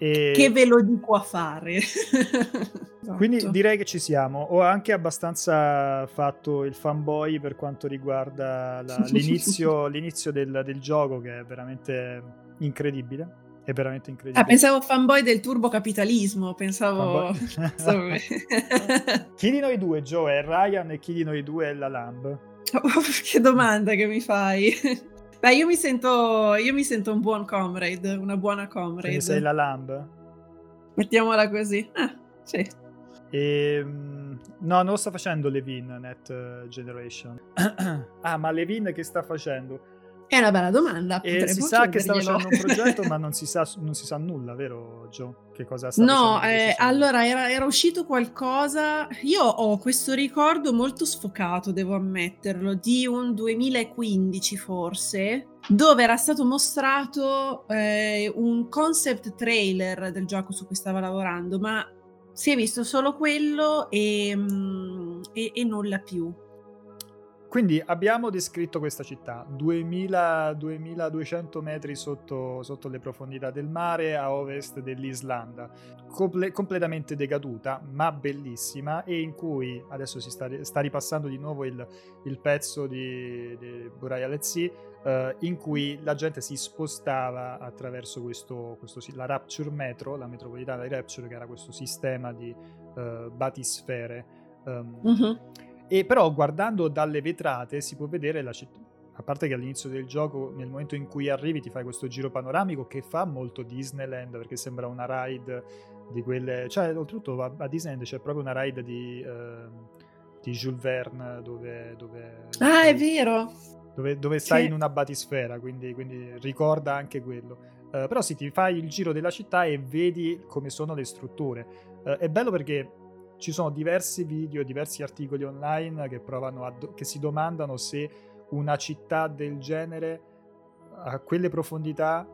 E... Che ve lo dico a fare. *laughs* esatto. Quindi direi che ci siamo. Ho anche abbastanza fatto il fanboy per quanto riguarda la, l'inizio, l'inizio del, del gioco, che è veramente incredibile è veramente incredibile. Ah, pensavo fanboy del turbocapitalismo, pensavo... *laughs* *laughs* chi di noi due, Joe, è Ryan e chi di noi due è la Lamb? Oh, *laughs* che domanda che mi fai. Beh, io mi sento, io mi sento un buon comrade, una buona comrade. Quindi sei la Lamb? Mettiamola così. Ah, sì. E, ehm, no, non lo sta facendo Levin Net Generation. *clears throat* ah, ma Levin che sta facendo? È una bella domanda. E si sa che sta facendo un progetto, ma non si, sa, non si sa nulla, vero Joe? Che cosa sta No, eh, allora era, era, uscito qualcosa. Io ho questo ricordo molto sfocato, devo ammetterlo, di un 2015 forse, dove era stato mostrato eh, un concept trailer del gioco su cui stava lavorando, ma si è visto solo quello e, mm, e, e nulla più. Quindi abbiamo descritto questa città, 2000, 2200 metri sotto, sotto, le profondità del mare a ovest dell'Islanda, comple- completamente decaduta ma bellissima e in cui adesso si sta, sta ripassando di nuovo il, il pezzo di, di Buraya Letzi, eh, in cui la gente si spostava attraverso questo, questo, la Rapture Metro, la metropolitana di Rapture che era questo sistema di eh, batisfere. Um, mm-hmm e però guardando dalle vetrate si può vedere la città a parte che all'inizio del gioco, nel momento in cui arrivi, ti fai questo giro panoramico che fa molto Disneyland perché sembra una ride di quelle. Cioè, oltretutto a, a Disneyland c'è proprio una ride di, uh, di Jules Verne dove. dove ah, è vero! Dove, dove stai sì. in una batisfera, quindi, quindi ricorda anche quello. Uh, però sì, ti fai il giro della città e vedi come sono le strutture. Uh, è bello perché ci sono diversi video, diversi articoli online che, do- che si domandano se una città del genere a quelle profondità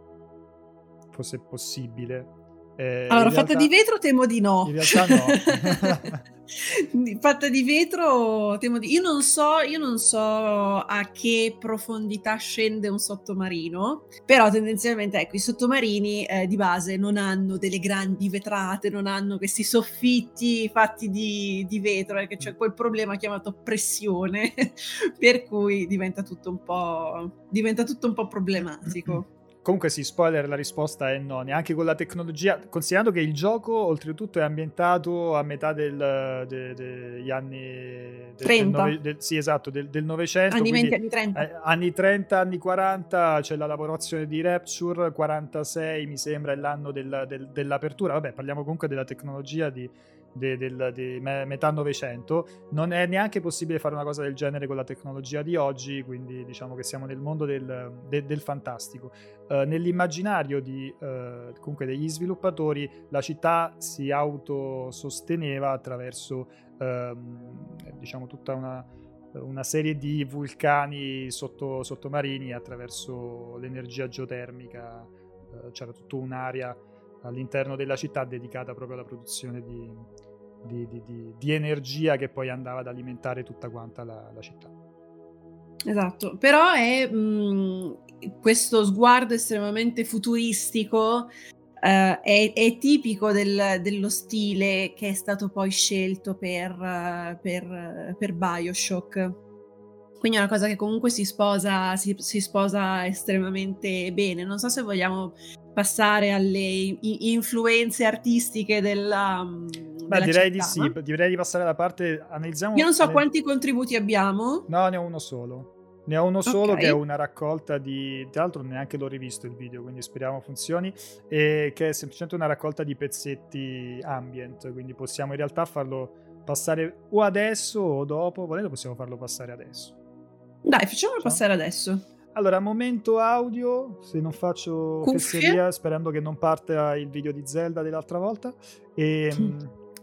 fosse possibile. Eh, allora, fatta realtà, di vetro temo di no. In realtà no. *laughs* fatta di vetro temo di... Io non so, io non so a che profondità scende un sottomarino, però tendenzialmente ecco, i sottomarini eh, di base non hanno delle grandi vetrate, non hanno questi soffitti fatti di, di vetro, perché c'è quel problema chiamato pressione, *laughs* per cui diventa tutto un po', diventa tutto un po' problematico. Comunque sì, spoiler, la risposta è no, neanche con la tecnologia, considerando che il gioco oltretutto è ambientato a metà del, de, degli anni... Del, 30. Del, del, sì, esatto, del, Novecento. Anni 20, anni 30. Eh, anni 30, anni 40, c'è la lavorazione di Rapture, 46 mi sembra è l'anno dell'apertura. Vabbè, parliamo comunque della tecnologia di di, di metà Novecento. Non è neanche possibile fare una cosa del genere con la tecnologia di oggi, quindi diciamo che siamo nel mondo del, de, del fantastico. Uh, nell'immaginario di, uh, comunque degli sviluppatori la città si autososteneva attraverso uh, diciamo tutta una, una, serie di vulcani sotto, sottomarini attraverso l'energia geotermica, eh, c'era tutta un'area all'interno della città dedicata proprio alla produzione di, di, di, di energia che poi andava ad alimentare tutta quanta la, la città. Esatto, però è mh, mm, questo sguardo estremamente futuristico Uh, è, è, tipico del, dello stile che è stato poi scelto per, per, per, Bioshock. Quindi è una cosa che comunque si sposa, si, si sposa estremamente bene. Non so se vogliamo passare alle influenze artistiche della. Mm, Beh, direi città. di sì, direi di passare alla parte. Analizziamo. Io non so le... quanti contributi abbiamo. No, ne ho uno solo. Ne ho uno solo okay. che è una raccolta di. Tra l'altro, neanche l'ho rivisto il video, quindi speriamo funzioni. E che è semplicemente una raccolta di pezzetti ambient. Quindi possiamo in realtà farlo passare o adesso o dopo. Volendo, possiamo farlo passare adesso. Dai, facciamolo Ciao. passare adesso. Allora, momento audio, se non faccio Cuffie. fesseria, sperando che non parta il video di Zelda dell'altra volta. E, mm.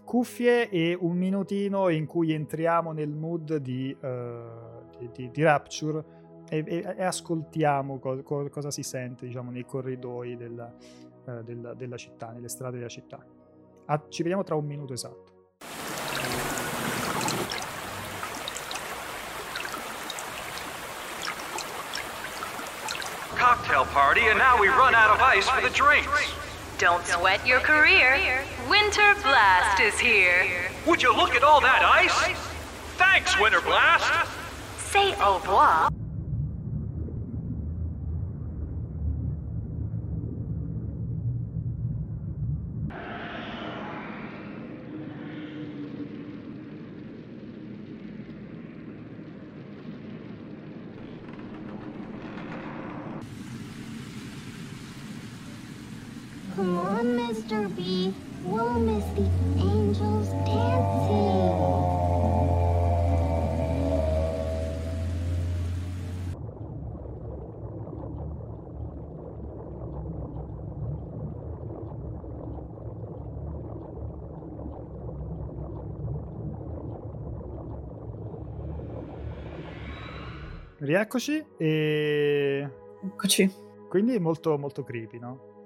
cuffie e un minutino in cui entriamo nel mood di, uh, di, di, di Rapture e, e, e ascoltiamo co- co- cosa si sente diciamo, nei corridoi della, uh, della, della, città, nelle strade della città. Ah, ci vediamo tra un minuto esatto. Cocktail party, and now we run out of ice for the drinks. Don't sweat your career. Winter Blast is here. Would you look at all that ice? Thanks, Winter Blast. Say au revoir. Rieccoci e... Eccoci. Quindi molto, molto creepy, no?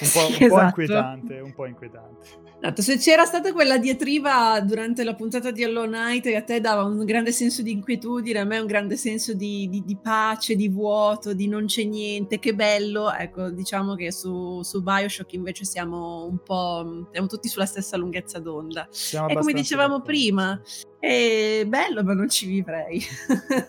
Un po', un esatto. po', inquietante, un po' inquietante. Esatto, se c'era stata quella diatriba durante la puntata di Hollow Knight che a te dava un grande senso di inquietudine, a me un grande senso di, di, di pace, di vuoto, di non c'è niente, che bello, ecco, diciamo che su, su Bioshock invece siamo un po', siamo tutti sulla stessa lunghezza d'onda. Siamo e come dicevamo d'accordo. prima, è bello ma non ci vivrei.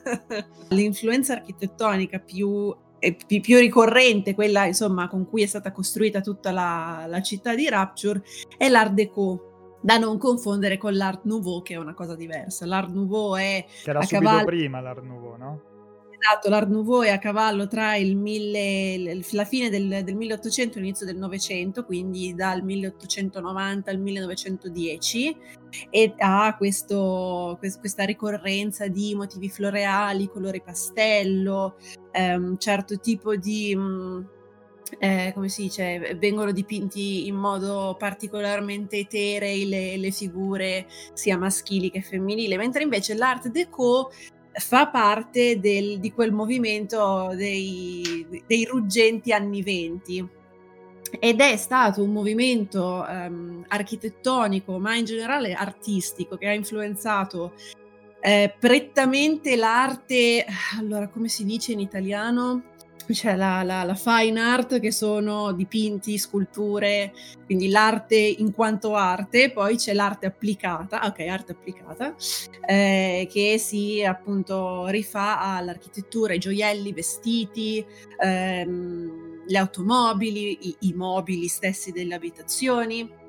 *laughs* L'influenza architettonica più più, ricorrente, quella insomma con cui è stata costruita tutta la, la città di Rapture, è l'Art Deco, da non confondere con l'Art Nouveau, che è una cosa diversa. L'Art Nouveau è che era subito cavallo... prima l'Art Nouveau, no? Esatto, l'Art Nouveau è a cavallo tra il mille, la fine del, del 1800 e l'inizio del Novecento, quindi dal 1890 al 1910, e ha questo, questa ricorrenza di motivi floreali, colori pastello, un um, certo tipo di... Um, eh, come si dice, vengono dipinti in modo particolarmente eterei le, le, figure sia maschili che femminili, mentre invece l'art déco fa parte del, di quel movimento dei, dei, ruggenti anni venti ed è stato un movimento um, architettonico ma in generale artistico che ha influenzato eh, prettamente l'arte, allora come si dice in italiano? C'è la, la, la, fine art che sono dipinti, sculture, quindi l'arte in quanto arte, poi c'è l'arte applicata, ok, arte applicata, eh, che si appunto rifà all'architettura, i gioielli, i vestiti, ehm, le automobili, i, i mobili stessi delle abitazioni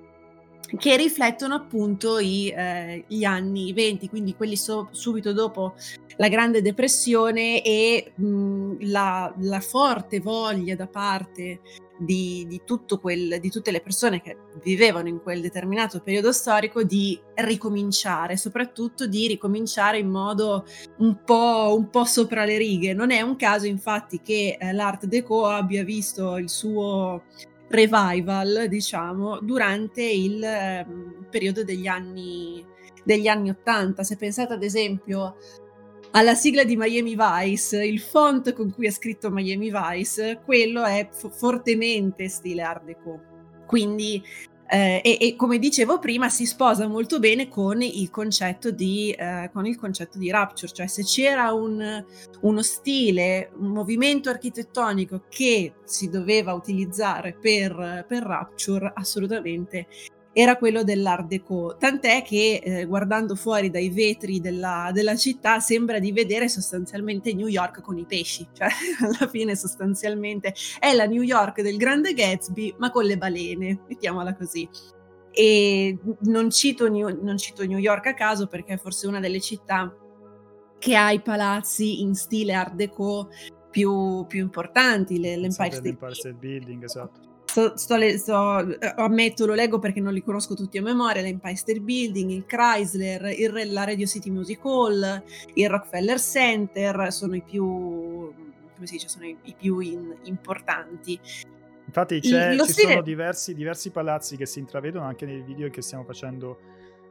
che riflettono appunto i, eh, gli anni 20, quindi quelli so- subito dopo la Grande Depressione e mh, la, la, forte voglia da parte di, di, quel, di, tutte le persone che vivevano in quel determinato periodo storico di ricominciare, soprattutto di ricominciare in modo un po', un po sopra le righe. Non è un caso infatti che eh, l'Art Deco abbia visto il suo revival, diciamo, durante il eh, periodo degli anni, degli anni 80. Se pensate ad esempio alla sigla di Miami Vice, il font con cui è scritto Miami Vice, quello è f- fortemente stile Art Deco. Quindi eh, e, e, come dicevo prima si sposa molto bene con il concetto di, eh, il concetto di Rapture, cioè se c'era un, uno stile, un movimento architettonico che si doveva utilizzare per, per Rapture, assolutamente era quello dell'Art Deco, tant'è che eh, guardando fuori dai vetri della, della, città sembra di vedere sostanzialmente New York con i pesci, cioè *laughs* alla fine sostanzialmente è la New York del grande Gatsby ma con le balene, mettiamola così. E non cito New, non cito New York a caso perché è forse una delle città che ha i palazzi in stile Art Deco più, più importanti, l'Empire State, State Building, esatto sto, sto, sto, eh, ammetto, lo leggo perché non li conosco tutti a memoria, l'Empire State Building, il Chrysler, il, la Radio City Music Hall, il Rockefeller Center, sono i più, come si dice, sono i, i più in, importanti. Infatti ci stile... sono diversi, diversi palazzi che si intravedono anche nei video che stiamo facendo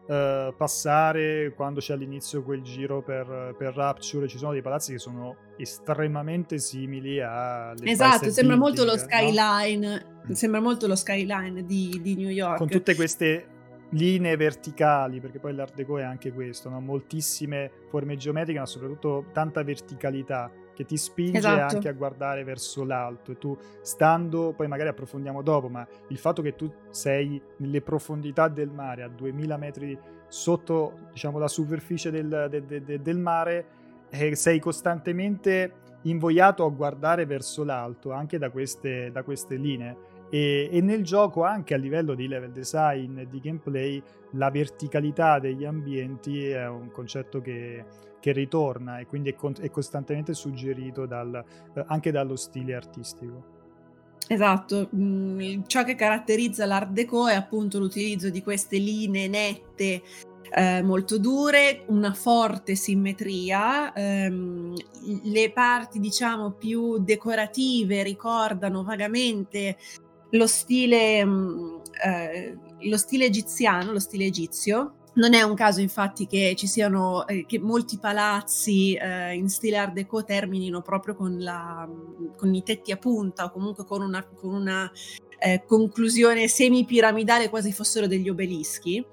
uh, passare quando c'è all'inizio quel giro per, per, Rapture. Ci sono dei palazzi che sono estremamente simili a. Esatto, sembra molto lo skyline. No? Sembra molto lo skyline di, di New York. Con tutte queste linee verticali, perché poi l'Art Deco è anche questo, no? moltissime forme geometriche, ma soprattutto tanta verticalità che ti spinge esatto. anche a guardare verso l'alto e tu stando, poi magari approfondiamo dopo, ma il fatto che tu sei nelle profondità del mare a 2000 metri sotto diciamo, la superficie del, de, de, del mare, eh, sei costantemente invogliato a guardare verso l'alto anche da queste, da queste linee. E, e, nel gioco, anche a livello di level design di gameplay, la verticalità degli ambienti è un concetto che, che ritorna e quindi è, con- è costantemente suggerito dal, eh, anche dallo stile artistico. Esatto, mm, ciò che caratterizza l'Art Deco è appunto l'utilizzo di queste linee nette eh, molto dure, una forte simmetria, ehm, le parti diciamo più decorative ricordano vagamente lo stile, mm, eh, lo stile egiziano, lo stile egizio, non è un caso infatti che ci siano eh, che molti palazzi eh, in stile Art Deco terminino proprio con, la, con i tetti a punta o comunque con una, con una eh, conclusione semipiramidale quasi fossero degli obelischi.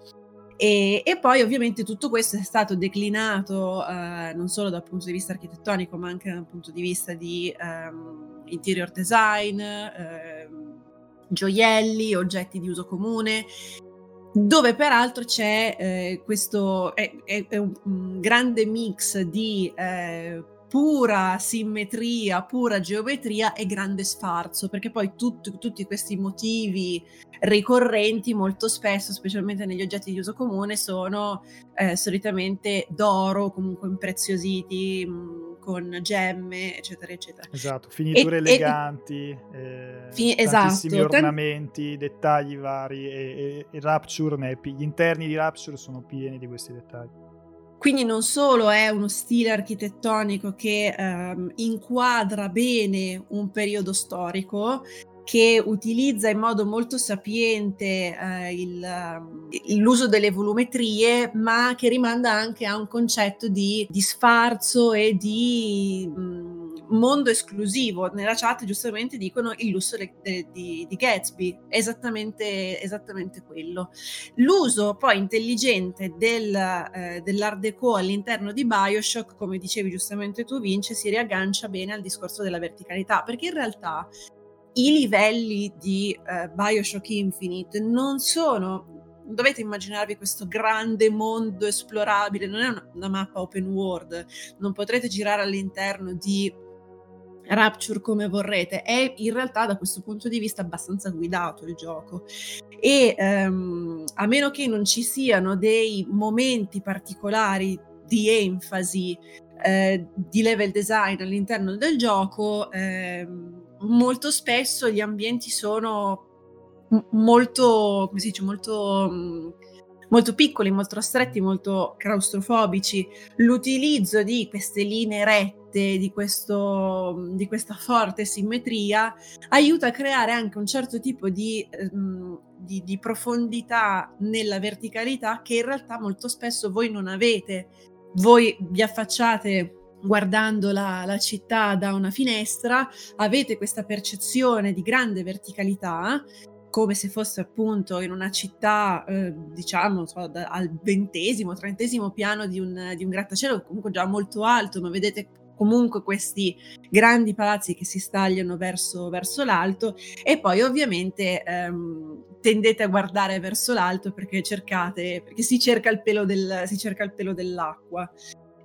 E, e, poi ovviamente tutto questo è stato declinato eh, non solo dal punto di vista architettonico ma anche dal punto di vista di um, interior design, ehm, gioielli, oggetti di uso comune dove peraltro c'è eh, questo è, è, è un, grande mix di eh, pura simmetria, pura geometria e grande sfarzo, perché poi tut, tutti questi motivi ricorrenti molto spesso, specialmente negli oggetti di uso comune, sono eh, solitamente d'oro, comunque impreziositi, mh, mm, con gemme, eccetera, eccetera. Esatto, finiture E- eleganti, eh, Fi- tantissimi esatto, tan- ornamenti, dettagli vari e, e- e Rapture, ne gli interni di Rapture sono pieni di questi dettagli. Quindi non solo è uno stile architettonico che ehm, inquadra bene un periodo storico, che utilizza in modo molto sapiente eh, il, ehm, l'uso delle volumetrie, ma che rimanda anche a un concetto di, di sfarzo e di mh, mondo esclusivo. Nella chat giustamente dicono il lusso de- de- di, di Gatsby, esattamente, esattamente quello. L'uso poi intelligente del, eh, dell'art deco all'interno di Bioshock, come dicevi giustamente tu Vince, si riaggancia bene al discorso della verticalità, perché in realtà i livelli di eh, Bioshock Infinite non sono dovete immaginarvi questo grande mondo esplorabile, non è una, una mappa open world, non potrete girare all'interno di Rapture come vorrete, è in realtà da questo punto di vista abbastanza guidato il gioco. E ehm, a meno che non ci siano dei momenti particolari di enfasi eh, di level design all'interno del gioco, ehm, molto spesso gli ambienti sono molto, come si dice, molto, molto piccoli, molto stretti, molto claustrofobici. L'utilizzo di queste linee rette, di, questo, di questa forte simmetria, aiuta a creare anche un certo tipo di, ehm, di, di profondità nella verticalità che in realtà molto spesso voi non avete. Voi vi affacciate guardando la, la, città da una finestra, avete questa percezione di grande verticalità, come se fosse appunto in una città, eh, diciamo, so, da, al ventesimo, trentesimo piano di un, di un grattacielo, comunque già molto alto, ma vedete comunque questi grandi palazzi che si stagliano verso, verso l'alto e poi ovviamente ehm, tendete a guardare verso l'alto perché cercate, perché si cerca il pelo, del, cerca il pelo dell'acqua.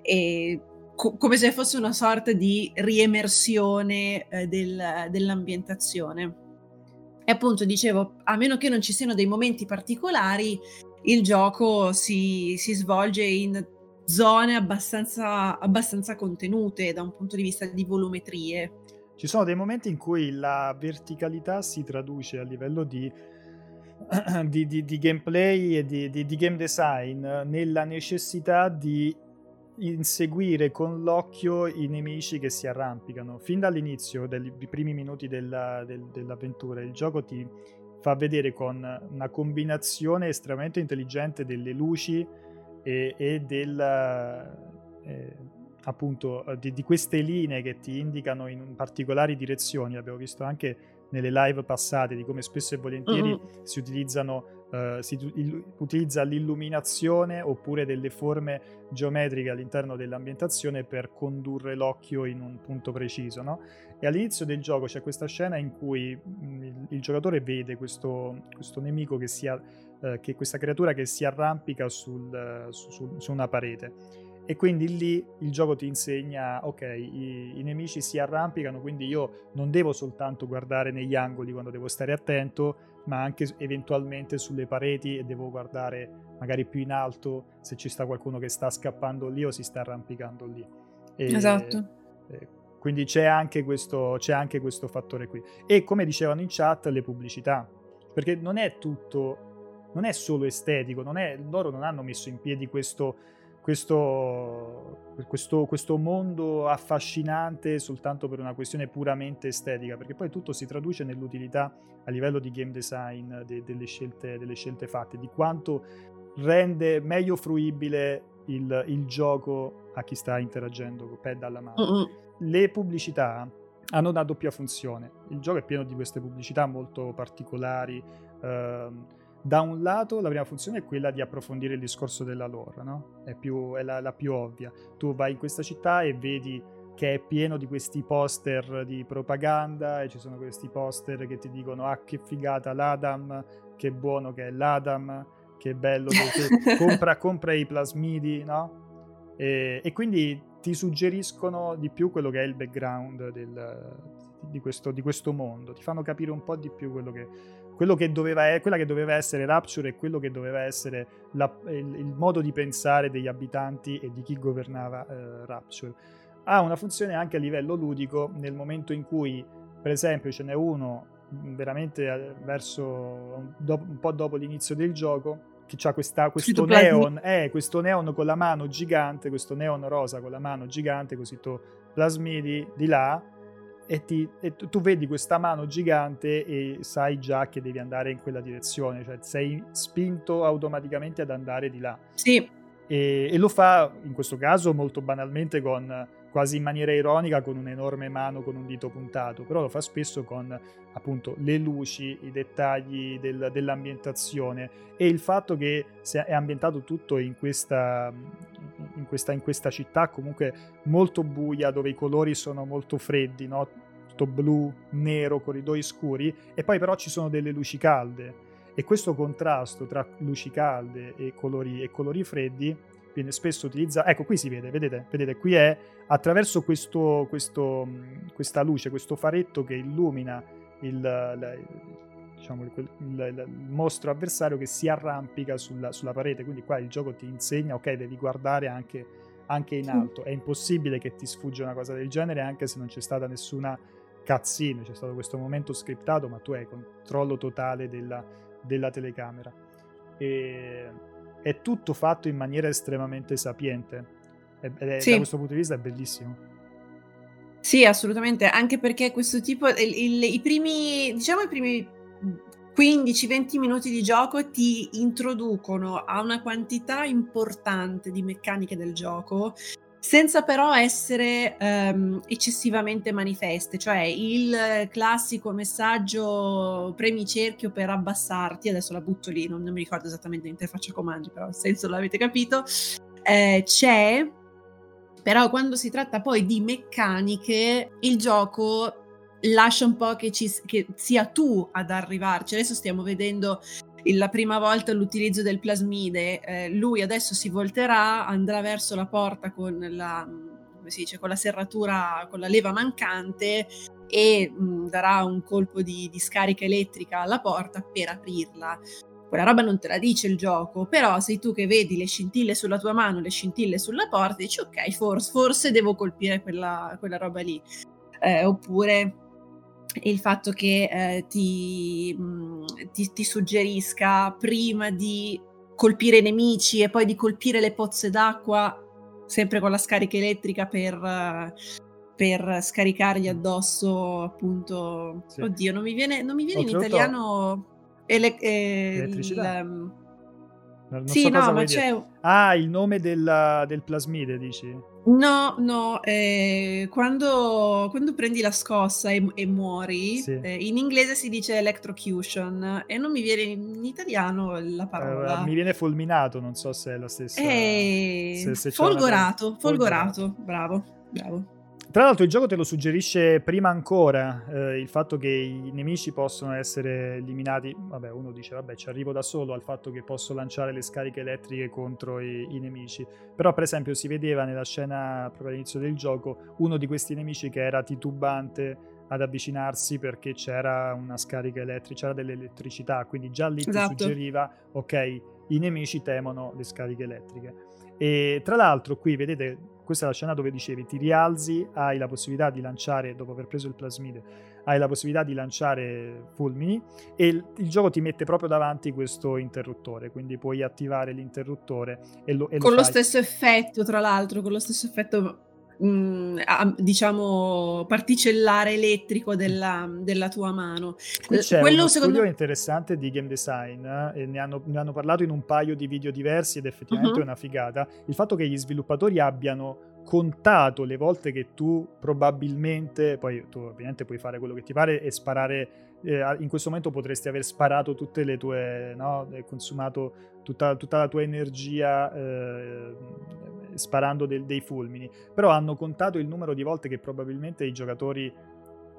E co- come se fosse una sorta di riemersione eh, del, dell'ambientazione. E appunto dicevo, a meno che non ci siano dei momenti particolari, il gioco si, si svolge in zone abbastanza, abbastanza contenute da un punto di vista di volumetrie. Ci sono dei momenti in cui la verticalità si traduce a livello di, *clears throat* di, di, di gameplay e di, game design nella necessità di inseguire con l'occhio i nemici che si arrampicano. Fin dall'inizio dei primi minuti della, del, dell'avventura il gioco ti fa vedere con una combinazione estremamente intelligente delle luci e, e del, eh, appunto di, di, queste linee che ti indicano in particolari direzioni. Abbiamo visto anche nelle live passate di come spesso e volentieri mm-hmm. si utilizzano Uh, si il, utilizza l'illuminazione oppure delle forme geometriche all'interno dell'ambientazione per condurre l'occhio in un punto preciso. No? E all'inizio del gioco c'è questa scena in cui mh, il, il, giocatore vede questo, questo nemico che si uh, che questa creatura che si arrampica sul, su, su, su una parete e quindi lì il gioco ti insegna, ok, i, i, nemici si arrampicano, quindi io non devo soltanto guardare negli angoli quando devo stare attento, ma anche eventualmente sulle pareti e devo guardare magari più in alto se ci sta qualcuno che sta scappando lì o si sta arrampicando lì. E, esatto. E, quindi c'è anche, questo, c'è anche questo fattore qui. E come dicevano in chat, le pubblicità, perché non è tutto, non è solo estetico, non è, loro non hanno messo in piedi questo questo, questo, questo, mondo affascinante soltanto per una questione puramente estetica, perché poi tutto si traduce nell'utilità a livello di game design de, delle, scelte, delle, scelte, fatte, di quanto rende meglio fruibile il, il gioco a chi sta interagendo con pad alla mano. Le pubblicità hanno una doppia funzione. Il gioco è pieno di queste pubblicità molto particolari. Ehm, da un lato la prima funzione è quella di approfondire il discorso della lore, no? È, più, è la, la, più ovvia. Tu vai in questa città e vedi che è pieno di questi poster di propaganda e ci sono questi poster che ti dicono ah che figata l'Adam, che buono che è l'Adam, che bello che *laughs* compra, compra i plasmidi, no? E, e, quindi ti suggeriscono di più quello che è il background del, di, questo, di questo mondo, ti fanno capire un po' di più quello che che doveva, quella che doveva essere Rapture e quello che doveva essere la, il, il, modo di pensare degli abitanti e di chi governava eh, Rapture. ha una funzione anche a livello ludico nel momento in cui, per esempio, ce n'è uno veramente eh, verso un po' dopo l'inizio del gioco che ha questa, questo neon, eh, questo neon con la mano gigante, questo neon rosa con la mano gigante, così tu plasmidi di là e, ti, e tu, tu, vedi questa mano gigante e sai già che devi andare in quella direzione, cioè sei spinto automaticamente ad andare di là. Sì. E, e lo fa in questo caso molto banalmente con quasi in maniera ironica con un'enorme mano con un dito puntato, però lo fa spesso con appunto le luci, i dettagli del, dell'ambientazione e il fatto che è ambientato tutto in questa, in questa, in questa città comunque molto buia dove i colori sono molto freddi, no? tutto blu, nero, corridoi scuri e poi però ci sono delle luci calde e questo contrasto tra luci calde e colori, e colori freddi viene spesso utilizzato. Ecco, qui si vede, vedete, vedete qui è attraverso questo, questo, questa luce, questo faretto che illumina il, la, diciamo, il, il, il, mostro avversario che si arrampica sulla, sulla, parete. Quindi qua il gioco ti insegna, ok, devi guardare anche, anche in alto. È impossibile che ti sfugga una cosa del genere anche se non c'è stata nessuna cutscene, c'è stato questo momento scriptato, ma tu hai controllo totale della, della telecamera. E è tutto fatto in maniera estremamente sapiente. E, e sì. da questo punto di vista è bellissimo. Sì, assolutamente, anche perché questo tipo, il, il, i primi, diciamo i primi 15-20 minuti di gioco ti introducono a una quantità importante di meccaniche del gioco senza però essere um, eccessivamente manifeste, cioè il classico messaggio premi cerchio per abbassarti, adesso la butto lì, non, non mi ricordo esattamente l'interfaccia comandi, però il senso l'avete capito, eh, c'è, però quando si tratta poi di meccaniche, il gioco lascia un po' che, ci, che sia tu ad arrivarci. Adesso stiamo vedendo la prima volta l'utilizzo del plasmide, eh, lui adesso si volterà, andrà verso la porta con la, si dice, con la serratura, con la leva mancante e mh, darà un colpo di, di scarica elettrica alla porta per aprirla quella roba non te la dice il gioco, però sei tu che vedi le scintille sulla tua mano, le scintille sulla porta, dici ok, forse, forse devo colpire quella, quella roba lì. Eh, oppure il fatto che eh, ti, ti, ti, suggerisca prima di colpire i nemici e poi di colpire le pozze d'acqua, sempre con la scarica elettrica per, per scaricargli addosso appunto... Sì. Oddio, non mi viene, non mi viene in italiano... Ele- eh, elettricità. Il, non sì, so no, ma c'è... Ah, il nome del, del plasmide, dici? No, no, eh, quando, quando, prendi la scossa e, e muori, sì. eh, in inglese si dice electrocution e non mi viene in italiano la parola. Uh, mi viene fulminato, non so se è la stessa. Eh, se, se folgorato, folgorato, folgorato, bravo, bravo. Tra l'altro il gioco te lo suggerisce prima ancora, eh, il fatto che i nemici possono essere eliminati, vabbè uno dice vabbè ci arrivo da solo al fatto che posso lanciare le scariche elettriche contro i, i nemici, però per esempio si vedeva nella scena proprio all'inizio del gioco uno di questi nemici che era titubante ad avvicinarsi perché c'era una scarica elettrica, c'era dell'elettricità, quindi già lì esatto. ti suggeriva ok i nemici temono le scariche elettriche. E tra l'altro qui vedete questa è la scena dove dicevi ti rialzi, hai la possibilità di lanciare, dopo aver preso il plasmide, hai la possibilità di lanciare fulmini e il, il gioco ti mette proprio davanti questo interruttore, quindi puoi attivare l'interruttore e lo, e Con lo, lo stesso effetto, tra l'altro, con lo stesso effetto mh, mm, diciamo particellare elettrico della, della tua mano. Qui c'è Quello uno secondo... studio interessante di game design eh, e ne hanno, ne hanno, parlato in un paio di video diversi ed effettivamente uh-huh. è una figata. Il fatto che gli sviluppatori abbiano contato le volte che tu probabilmente, poi tu ovviamente puoi fare quello che ti pare e sparare, eh, in questo momento potresti aver sparato tutte le tue, no, consumato tutta, tutta la tua energia eh, sparando del, dei fulmini, però hanno contato il numero di volte che probabilmente i giocatori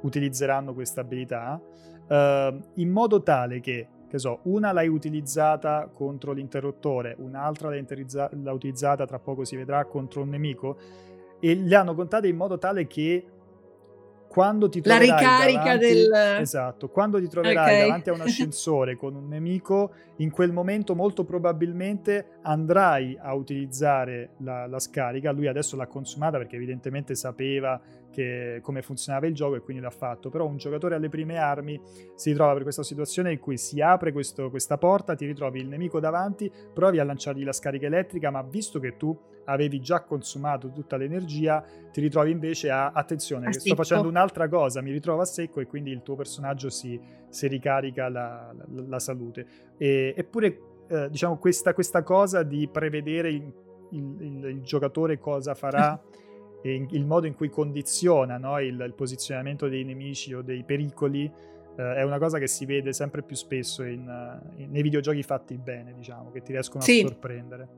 utilizzeranno questa abilità eh, in modo tale che che so, una l'hai utilizzata contro l'interruttore, un'altra l'hai, interizza- l'ha utilizzata, tra poco si vedrà, contro un nemico, e le hanno contate in modo tale che quando ti La troverai ricarica davanti, del... esatto, quando ti troverai Ok. davanti a un *laughs* ascensore con un nemico, in quel momento molto probabilmente andrai a utilizzare la, la scarica. Lui adesso l'ha consumata perché evidentemente sapeva che- come funzionava il gioco e quindi l'ha fatto. Però un giocatore alle prime armi si ritrova per questa situazione in cui si apre questo- questa porta, ti ritrovi il nemico davanti, provi a lanciargli la scarica elettrica, ma visto che tu avevi già consumato tutta l'energia, ti ritrovi invece a attenzione, A sto facendo un'altra cosa, mi ritrovo a secco e quindi il tuo personaggio si, si ricarica la, la- la salute. E- eppure, eh, diciamo, questa, questa cosa di prevedere il, il- il- il giocatore cosa farà *laughs* in- il modo in cui condiziona no, il, posizionamento dei nemici o dei pericoli. eh, è una cosa che si vede sempre più spesso in, in- nei videogiochi fatti bene, diciamo, che ti riescono Sì. a sorprendere.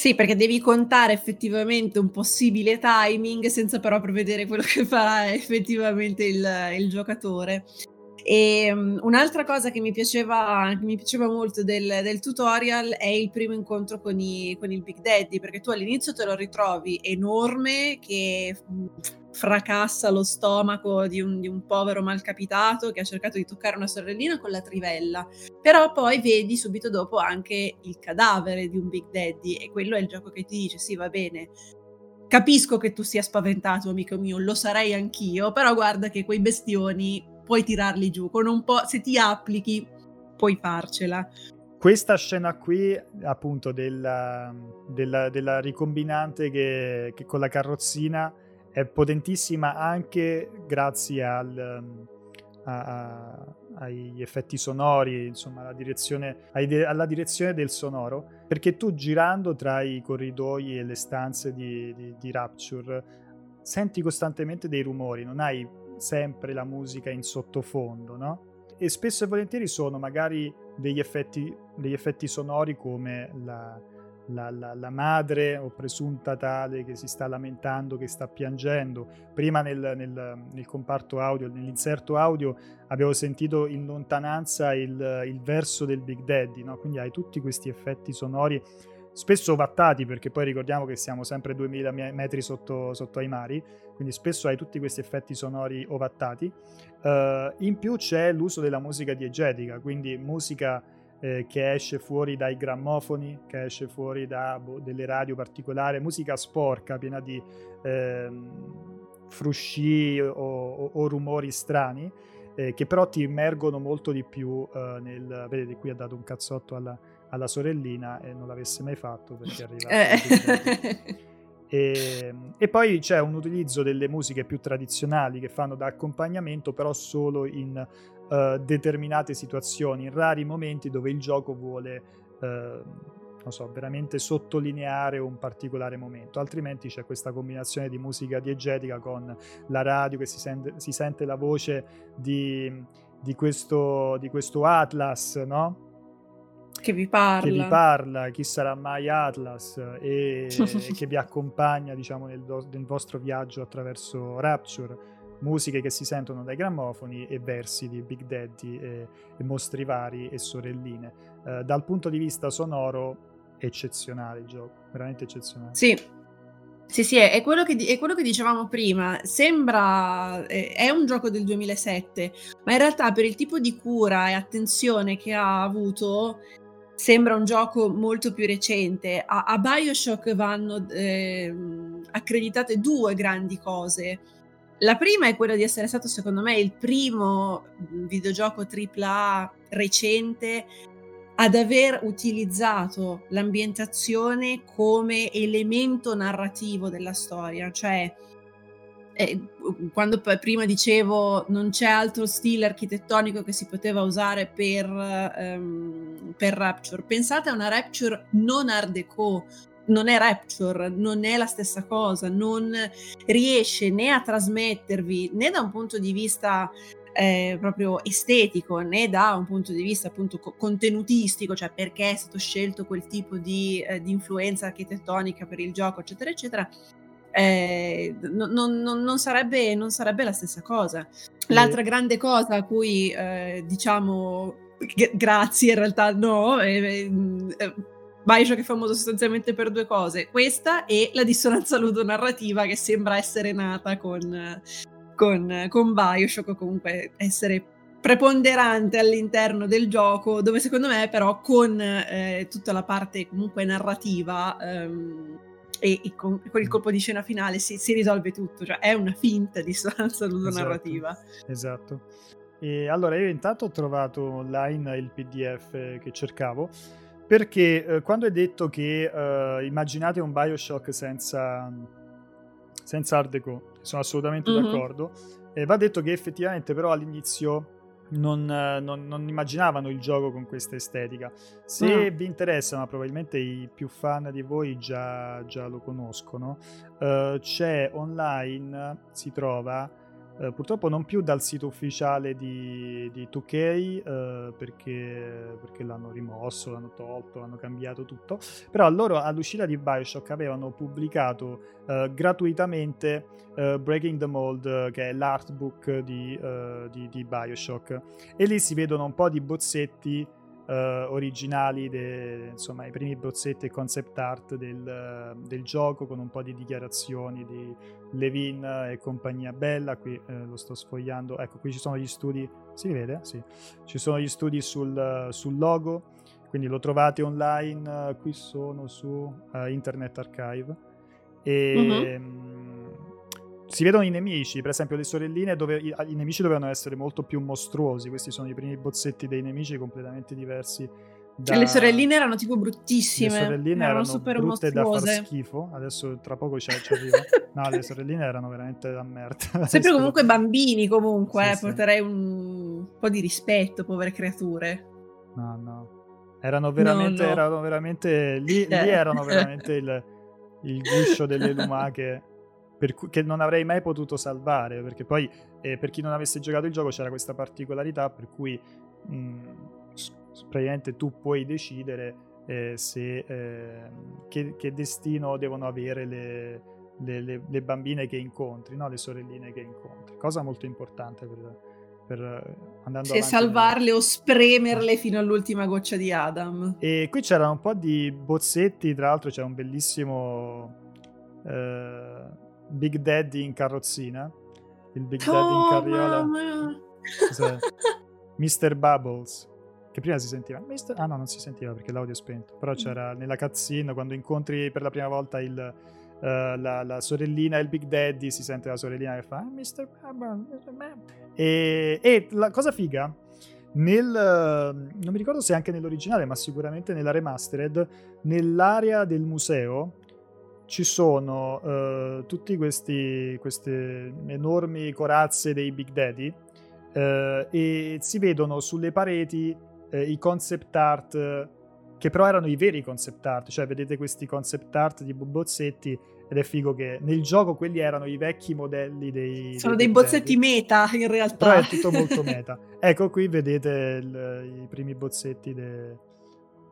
Sì, perché devi contare effettivamente un possibile timing senza però prevedere quello che farà effettivamente il, il giocatore. E um, un'altra cosa che mi piaceva, che mi piaceva molto del, del tutorial è il primo incontro con, i- con il Big Daddy, perché tu all'inizio te lo ritrovi enorme che fracassa lo stomaco di un, di un povero malcapitato che ha cercato di toccare una sorellina con la trivella. Però poi vedi subito dopo anche il cadavere di un Big Daddy e quello è il gioco che ti dice sì va bene, capisco che tu sia spaventato amico mio, lo sarei anch'io, però guarda che quei bestioni puoi tirarli giù, con un po', se ti applichi puoi farcela. Questa scena qui, appunto, della, della- della ricombinante che, che con la carrozzina è potentissima anche grazie al, um, a- a- agli effetti sonori, insomma, alla direzione, alla direzione del sonoro, perché tu girando tra i corridoi e le stanze di, di- di Rapture senti costantemente dei rumori, non hai sempre la musica in sottofondo, no? E spesso e volentieri sono magari degli effetti, degli effetti sonori come la, la- la- la madre o presunta tale che si sta lamentando, che sta piangendo. Prima nel, nel- nel comparto audio, nell'inserto audio, avevo sentito in lontananza il, il verso del Big Daddy, no? quindi hai tutti questi effetti sonori spesso ovattati perché poi ricordiamo che siamo sempre 2000 me- metri sotto, sotto ai mari quindi spesso hai tutti questi effetti sonori ovattati Uh, in più c'è l'uso della musica diegetica, quindi musica eh, che esce fuori dai grammofoni, che esce fuori da boh, delle radio particolari, musica sporca, piena di ehm, frusci o, o- o rumori strani, eh, che però ti immergono molto di più eh, nel... Vedete, qui ha dato un cazzotto alla, alla sorellina e non l'avesse mai fatto perché arriva... Eh. E, e poi c'è un utilizzo delle musiche più tradizionali che fanno da accompagnamento, però solo in eh, determinate situazioni, in rari momenti dove il gioco vuole, eh, non so, veramente sottolineare un particolare momento. Altrimenti c'è questa combinazione di musica diegetica con la radio che si sente, si sente la voce di, di questo, di questo Atlas, no? che vi parla. che vi parla, chi sarà mai Atlas e *laughs* che vi accompagna diciamo nel, do- nel vostro viaggio attraverso Rapture, musiche che si sentono dai grammofoni e versi di Big Daddy e, e mostri vari e sorelline. Eh, dal punto di vista sonoro eccezionale il gioco, veramente eccezionale. Sì. Sì, sì, è, quello che, è quello che dicevamo prima. Sembra. eh, È un gioco del 2007, ma in realtà per il tipo di cura e attenzione che ha avuto, sembra un gioco molto più recente. A, a Bioshock vanno ehm, accreditate due grandi cose. La prima è quella di essere stato, secondo me, il primo mh, videogioco AAA recente ad aver utilizzato l'ambientazione come elemento narrativo della storia, cioè eh, quando prima dicevo non c'è altro stile architettonico che si poteva usare per, ehm, per Rapture, pensate a una Rapture non art deco, non è Rapture, non è la stessa cosa, non riesce né a trasmettervi né da un punto di vista eh, proprio estetico né da un punto di vista appunto co- contenutistico, cioè perché è stato scelto quel tipo di, eh, di influenza architettonica per il gioco, eccetera, eccetera. eh, non, non- non- sarebbe, non sarebbe la stessa cosa. L'altra grande cosa a cui eh, diciamo g- grazie, in realtà no, eh, eh, Bioshock è famoso sostanzialmente per due cose, questa e la dissonanza ludonarrativa che sembra essere nata con, con, con Bioshock o comunque essere preponderante all'interno del gioco, dove secondo me però con eh, tutta la parte comunque narrativa ehm, e, e, con, con, il colpo di scena finale si, si, risolve tutto, cioè è una finta di sostanza ludonarrativa. Esatto. esatto. E allora io intanto ho trovato online il PDF che cercavo perché eh, quando è detto che eh, immaginate un Bioshock senza, senza Art Deco, sono assolutamente mm-hmm. d'accordo, eh, va detto che effettivamente però all'inizio non, non, non, immaginavano il gioco con questa estetica. Se mm. vi interessa, ma probabilmente i più fan di voi già, già lo conoscono, uh, c'è online, si trova Uh, purtroppo non più dal sito ufficiale di, di 2K uh, eh, perché, perché, l'hanno rimosso, l'hanno tolto, l'hanno cambiato tutto. Però loro all'uscita di Bioshock avevano pubblicato uh, gratuitamente Breaking the Mold, che è l'artbook di, di, di Bioshock. E lì si vedono un po' di bozzetti Uh, originali, de, insomma i primi bozzetti e concept art del, del, gioco con un po' di dichiarazioni di Levin e compagnia bella, qui uh, lo sto sfogliando, ecco qui ci sono gli studi, si vede? Sì, ci sono gli studi sul, sul logo, quindi lo trovate online, uh, qui sono su Internet Archive. E... Mm-hmm si vedono i nemici, per esempio le sorelline, dove i, i, nemici dovevano essere molto più mostruosi. Questi sono i primi bozzetti dei nemici completamente diversi. Da... Le sorelline erano tipo bruttissime. Le sorelline erano, erano super brutte mostruose. da far schifo. Adesso tra poco ci arriva. *laughs* no, le sorelline erano veramente da merda. Sempre comunque bambini, comunque. Sì, eh, sì. Porterei un po' di rispetto, povere creature. No, no. Erano veramente, no, no. erano veramente lì, lì erano veramente *laughs* il, il guscio delle lumache cui, che non avrei mai potuto salvare, perché poi eh, per chi non avesse giocato il gioco c'era questa particolarità per cui mh, mm, praticamente tu puoi decidere eh, se, eh, che, che, destino devono avere le, le, le, le bambine che incontri, no? le sorelline che incontri, cosa molto importante per, per andando Se salvarle o spremerle *laughs* fino all'ultima goccia di Adam. E qui c'erano un po' di bozzetti, tra l'altro c'è un bellissimo eh, Big Daddy in carrozzina. Il Big Daddy oh, in carriola. Mr. *laughs* Bubbles. Che prima si sentiva. Mister... Ah no, non si sentiva perché l'audio è spento. Però c'era nella cutscene quando incontri per la prima volta il, uh, la, la, sorellina e il Big Daddy, si sente la sorellina che fa ah, Mr. Bubbles. E, e la cosa figa nel, non mi ricordo se anche nell'originale, ma sicuramente nella remastered, nell'area del museo ci sono uh, tutti questi queste enormi corazze dei Big Daddy uh, e si vedono sulle pareti uh, i concept art che però erano i veri concept art, cioè vedete questi concept art di bozzetti ed è figo che nel gioco quelli erano i vecchi modelli dei... Sono dei, dei bozzetti meta in realtà. Però è tutto molto meta. ecco qui vedete il, i primi bozzetti de,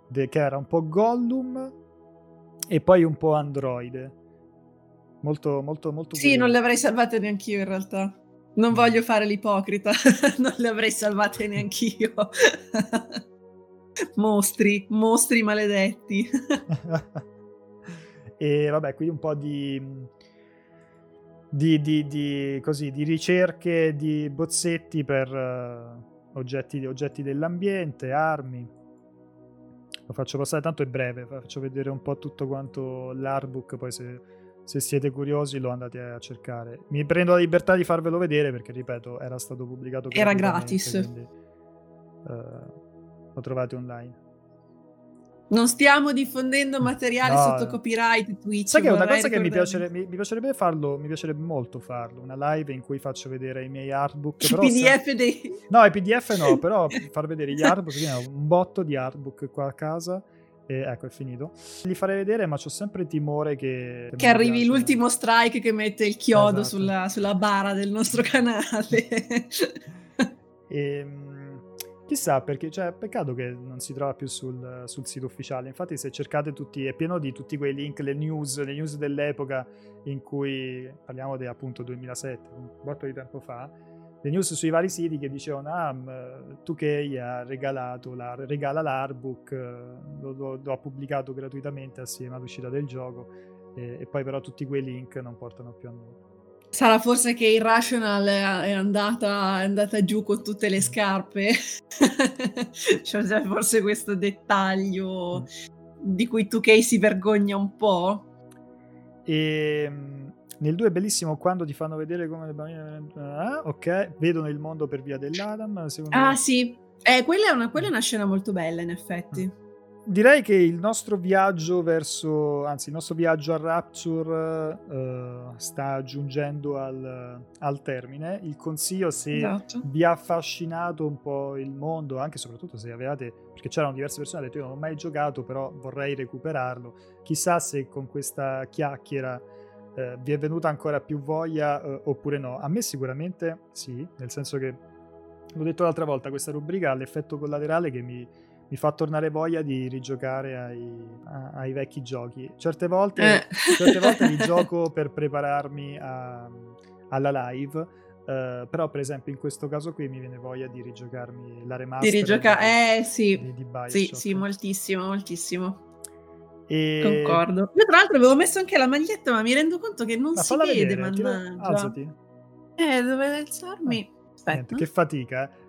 de, che era un po' Gollum e poi un po' Android. Molto, molto, molto. Sì, curioso. non le avrei salvate neanch'io in realtà. Non voglio fare l'ipocrita, *laughs* non le avrei salvate neanch'io. *laughs* mostri, mostri maledetti. *laughs* e vabbè, qui un po' di, di, di, di, così, di ricerche di bozzetti per uh, oggetti, oggetti dell'ambiente, armi lo faccio passare, tanto è breve, faccio vedere un po' tutto quanto l'artbook, poi se, se, siete curiosi lo andate a cercare. Mi prendo la libertà di farvelo vedere perché, ripeto, era stato pubblicato Era gratis. Quindi, uh, lo trovate online. Non stiamo diffondendo materiale no, sotto copyright Twitch. Sai che è una cosa che mi, piacerebbe, mi, mi, piacerebbe farlo, mi piacerebbe molto farlo, una live in cui faccio vedere i miei artbook. I PDF se... dei... No, i PDF no, *laughs* però far vedere gli artbook, un botto di artbook qua a casa. E ecco, è finito. Li farei vedere, ma ho sempre timore che... Che arrivi piace. l'ultimo strike che mette il chiodo esatto. sulla, sulla bara del nostro *laughs* canale. e ehm, Chissà perché, cioè, peccato che non si trova più sul, sul, sito ufficiale. Infatti, se cercate tutti, è pieno di tutti quei link, le news, le news dell'epoca in cui parliamo di appunto 2007, un botto di tempo fa. Le news sui vari siti che dicevano: Ah, 2K ha regalato, la, regala l'artbook, lo, lo, lo, ha pubblicato gratuitamente assieme all'uscita del gioco, e, e poi però tutti quei link non portano più a nulla. Sarà forse che Irrational è andata, è andata giù con tutte le scarpe. *laughs* cioè, forse questo dettaglio di cui 2K si vergogna un po'. E ehm, nel 2 è bellissimo quando ti fanno vedere come le bambine. Ah, ok, vedono il mondo per via dell'Adam. ah, me... sì. Eh, quella, è una, quella, è una, scena molto bella, in effetti. Mm direi che il nostro viaggio verso, anzi, il nostro viaggio a Rapture uh, sta giungendo al, al, termine. Il consiglio, se esatto. vi ha affascinato un po' il mondo, anche e soprattutto se avevate, perché c'erano diverse persone che hanno detto io non ho mai giocato, però vorrei recuperarlo. Chissà se con questa chiacchiera uh, vi è venuta ancora più voglia uh, oppure no. A me sicuramente sì, nel senso che, l'ho detto l'altra volta, questa rubrica ha l'effetto collaterale che mi mi fa tornare voglia di rigiocare ai, a, ai vecchi giochi. Certe volte, eh. certe volte li *laughs* gioco per prepararmi a, alla live. Uh, però, per esempio, in questo caso qui mi viene voglia di rigiocarmi la remaster. Di rigiocare, eh sì. Di, di sì, sì, moltissimo, moltissimo. E... Concordo. Io, tra l'altro, avevo messo anche la maglietta, ma mi rendo conto che non ma si vede. Vedere, mannaggia. Alzati. Eh, dove alzarmi? Aspetta. Niente, che fatica, eh.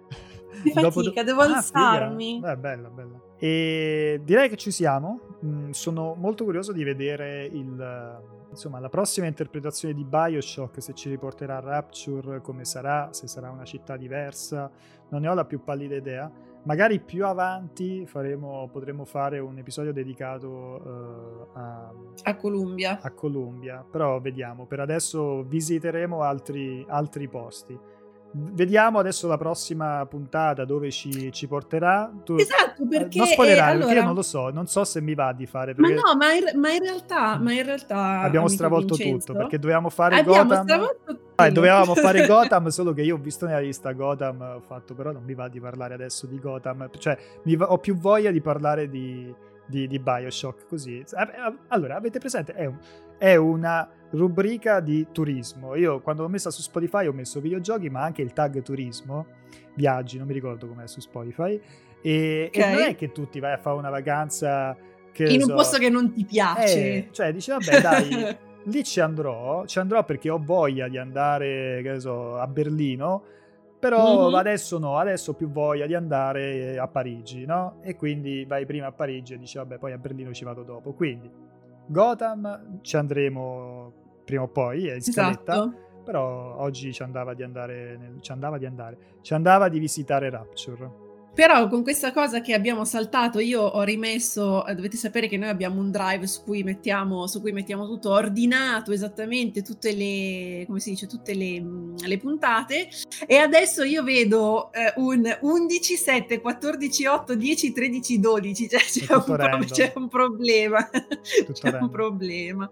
Che fatica, devo ah, alzarmi. Beh, bella, bella. E direi che ci siamo. Mm, sono molto curioso di vedere il, insomma, la prossima interpretazione di Bioshock, se ci riporterà a Rapture, come sarà, se sarà una città diversa. Non ne ho la più pallida idea. Magari più avanti faremo, potremo fare un episodio dedicato uh, a, a Columbia. A Columbia, però vediamo. Per adesso visiteremo altri, altri posti. Vediamo adesso la prossima puntata dove ci, ci porterà. Tu, esatto, perché... Non spoilerare, eh, allora... perché io non lo so, non so se mi va di fare... Perché... Ma no, ma in, ma in, realtà, ma in realtà... Abbiamo stravolto Vincenzo, tutto, perché dovevamo fare Gotham... Stravolto ah, dovevamo fare *laughs* Gotham, solo che io ho visto nella lista Gotham, ho fatto, però non mi va di parlare adesso di Gotham, cioè va, ho più voglia di parlare di, di, di Bioshock, così. Allora, avete presente? È, un, è una rubrica di turismo. Io quando l'ho messa su Spotify ho messo videogiochi, ma anche il tag turismo, viaggi, non mi ricordo com'è su Spotify. E, okay. e non è che tu ti vai a fare una vacanza in so, un posto che non ti piace. Eh, cioè, dici, vabbè, dai, *laughs* lì ci andrò, ci andrò perché ho voglia di andare, che so, a Berlino. Però mm-hmm. adesso no, adesso ho più voglia di andare a Parigi, no? E quindi vai prima a Parigi e dici, vabbè, poi a Berlino ci vado dopo. Quindi Gotham ci andremo prima o poi, è in scaletta. Esatto. Però oggi ci andava di andare, nel, ci andava di andare, ci andava di visitare Rapture. Però con questa cosa che abbiamo saltato, io ho rimesso, eh, dovete sapere che noi abbiamo un drive su cui mettiamo, su cui mettiamo tutto, ordinato esattamente tutte le, come si dice, tutte le, mm, le puntate. E adesso io vedo eh, un 11, 7, 14, 8, 10, 13, 12, cioè c'è un, pro- c'è un, problema, c'è random. un *laughs* problema.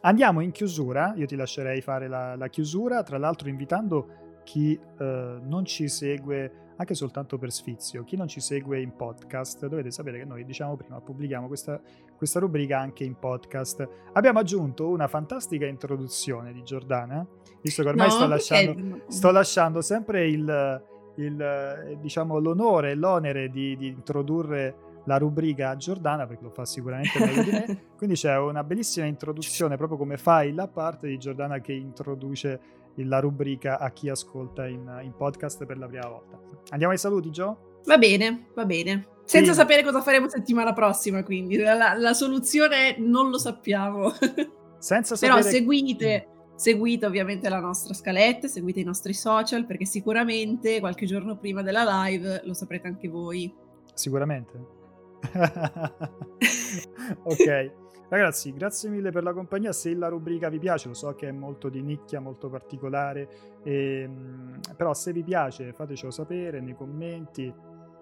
Andiamo in chiusura, io ti lascerei fare la, la chiusura, tra l'altro invitando chi eh, non ci segue anche soltanto per sfizio. Chi non ci segue in podcast, dovete sapere che noi, diciamo prima, pubblichiamo questa, questa rubrica anche in podcast. Abbiamo aggiunto una fantastica introduzione di Giordana, visto che ormai no, sto, lasciando, sto, lasciando, sempre il, il, diciamo, l'onore e l'onere di, di introdurre la rubrica a Giordana perché lo fa sicuramente meglio di me. *laughs* Quindi c'è una bellissima introduzione, proprio come fai la parte di Giordana che introduce la rubrica a chi ascolta in, in podcast per la prima volta. Andiamo ai saluti, Gio? Va bene, va bene. Senza sì. sapere cosa faremo settimana prossima, quindi la, la soluzione non lo sappiamo. *laughs* Senza sapere... Però seguite, seguite ovviamente la nostra scaletta, seguite i nostri social, perché sicuramente qualche giorno prima della live lo saprete anche voi. Sicuramente. *laughs* *laughs* ok. Ragazzi, grazie mille per la compagnia. Se la rubrica vi piace, lo so che è molto di nicchia, molto particolare, e, ehm, però se vi piace fatecelo sapere nei commenti,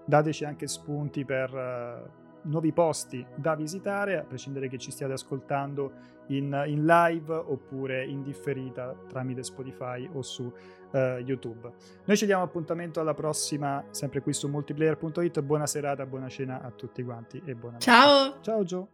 dateci anche spunti per uh, nuovi posti da visitare, a prescindere che ci stiate ascoltando in, in live oppure in differita tramite Spotify o su uh, YouTube. Noi ci diamo appuntamento alla prossima, sempre qui su multiplayer.it. Buona serata, buona cena a tutti quanti e buona Ciao! Ciao Gio!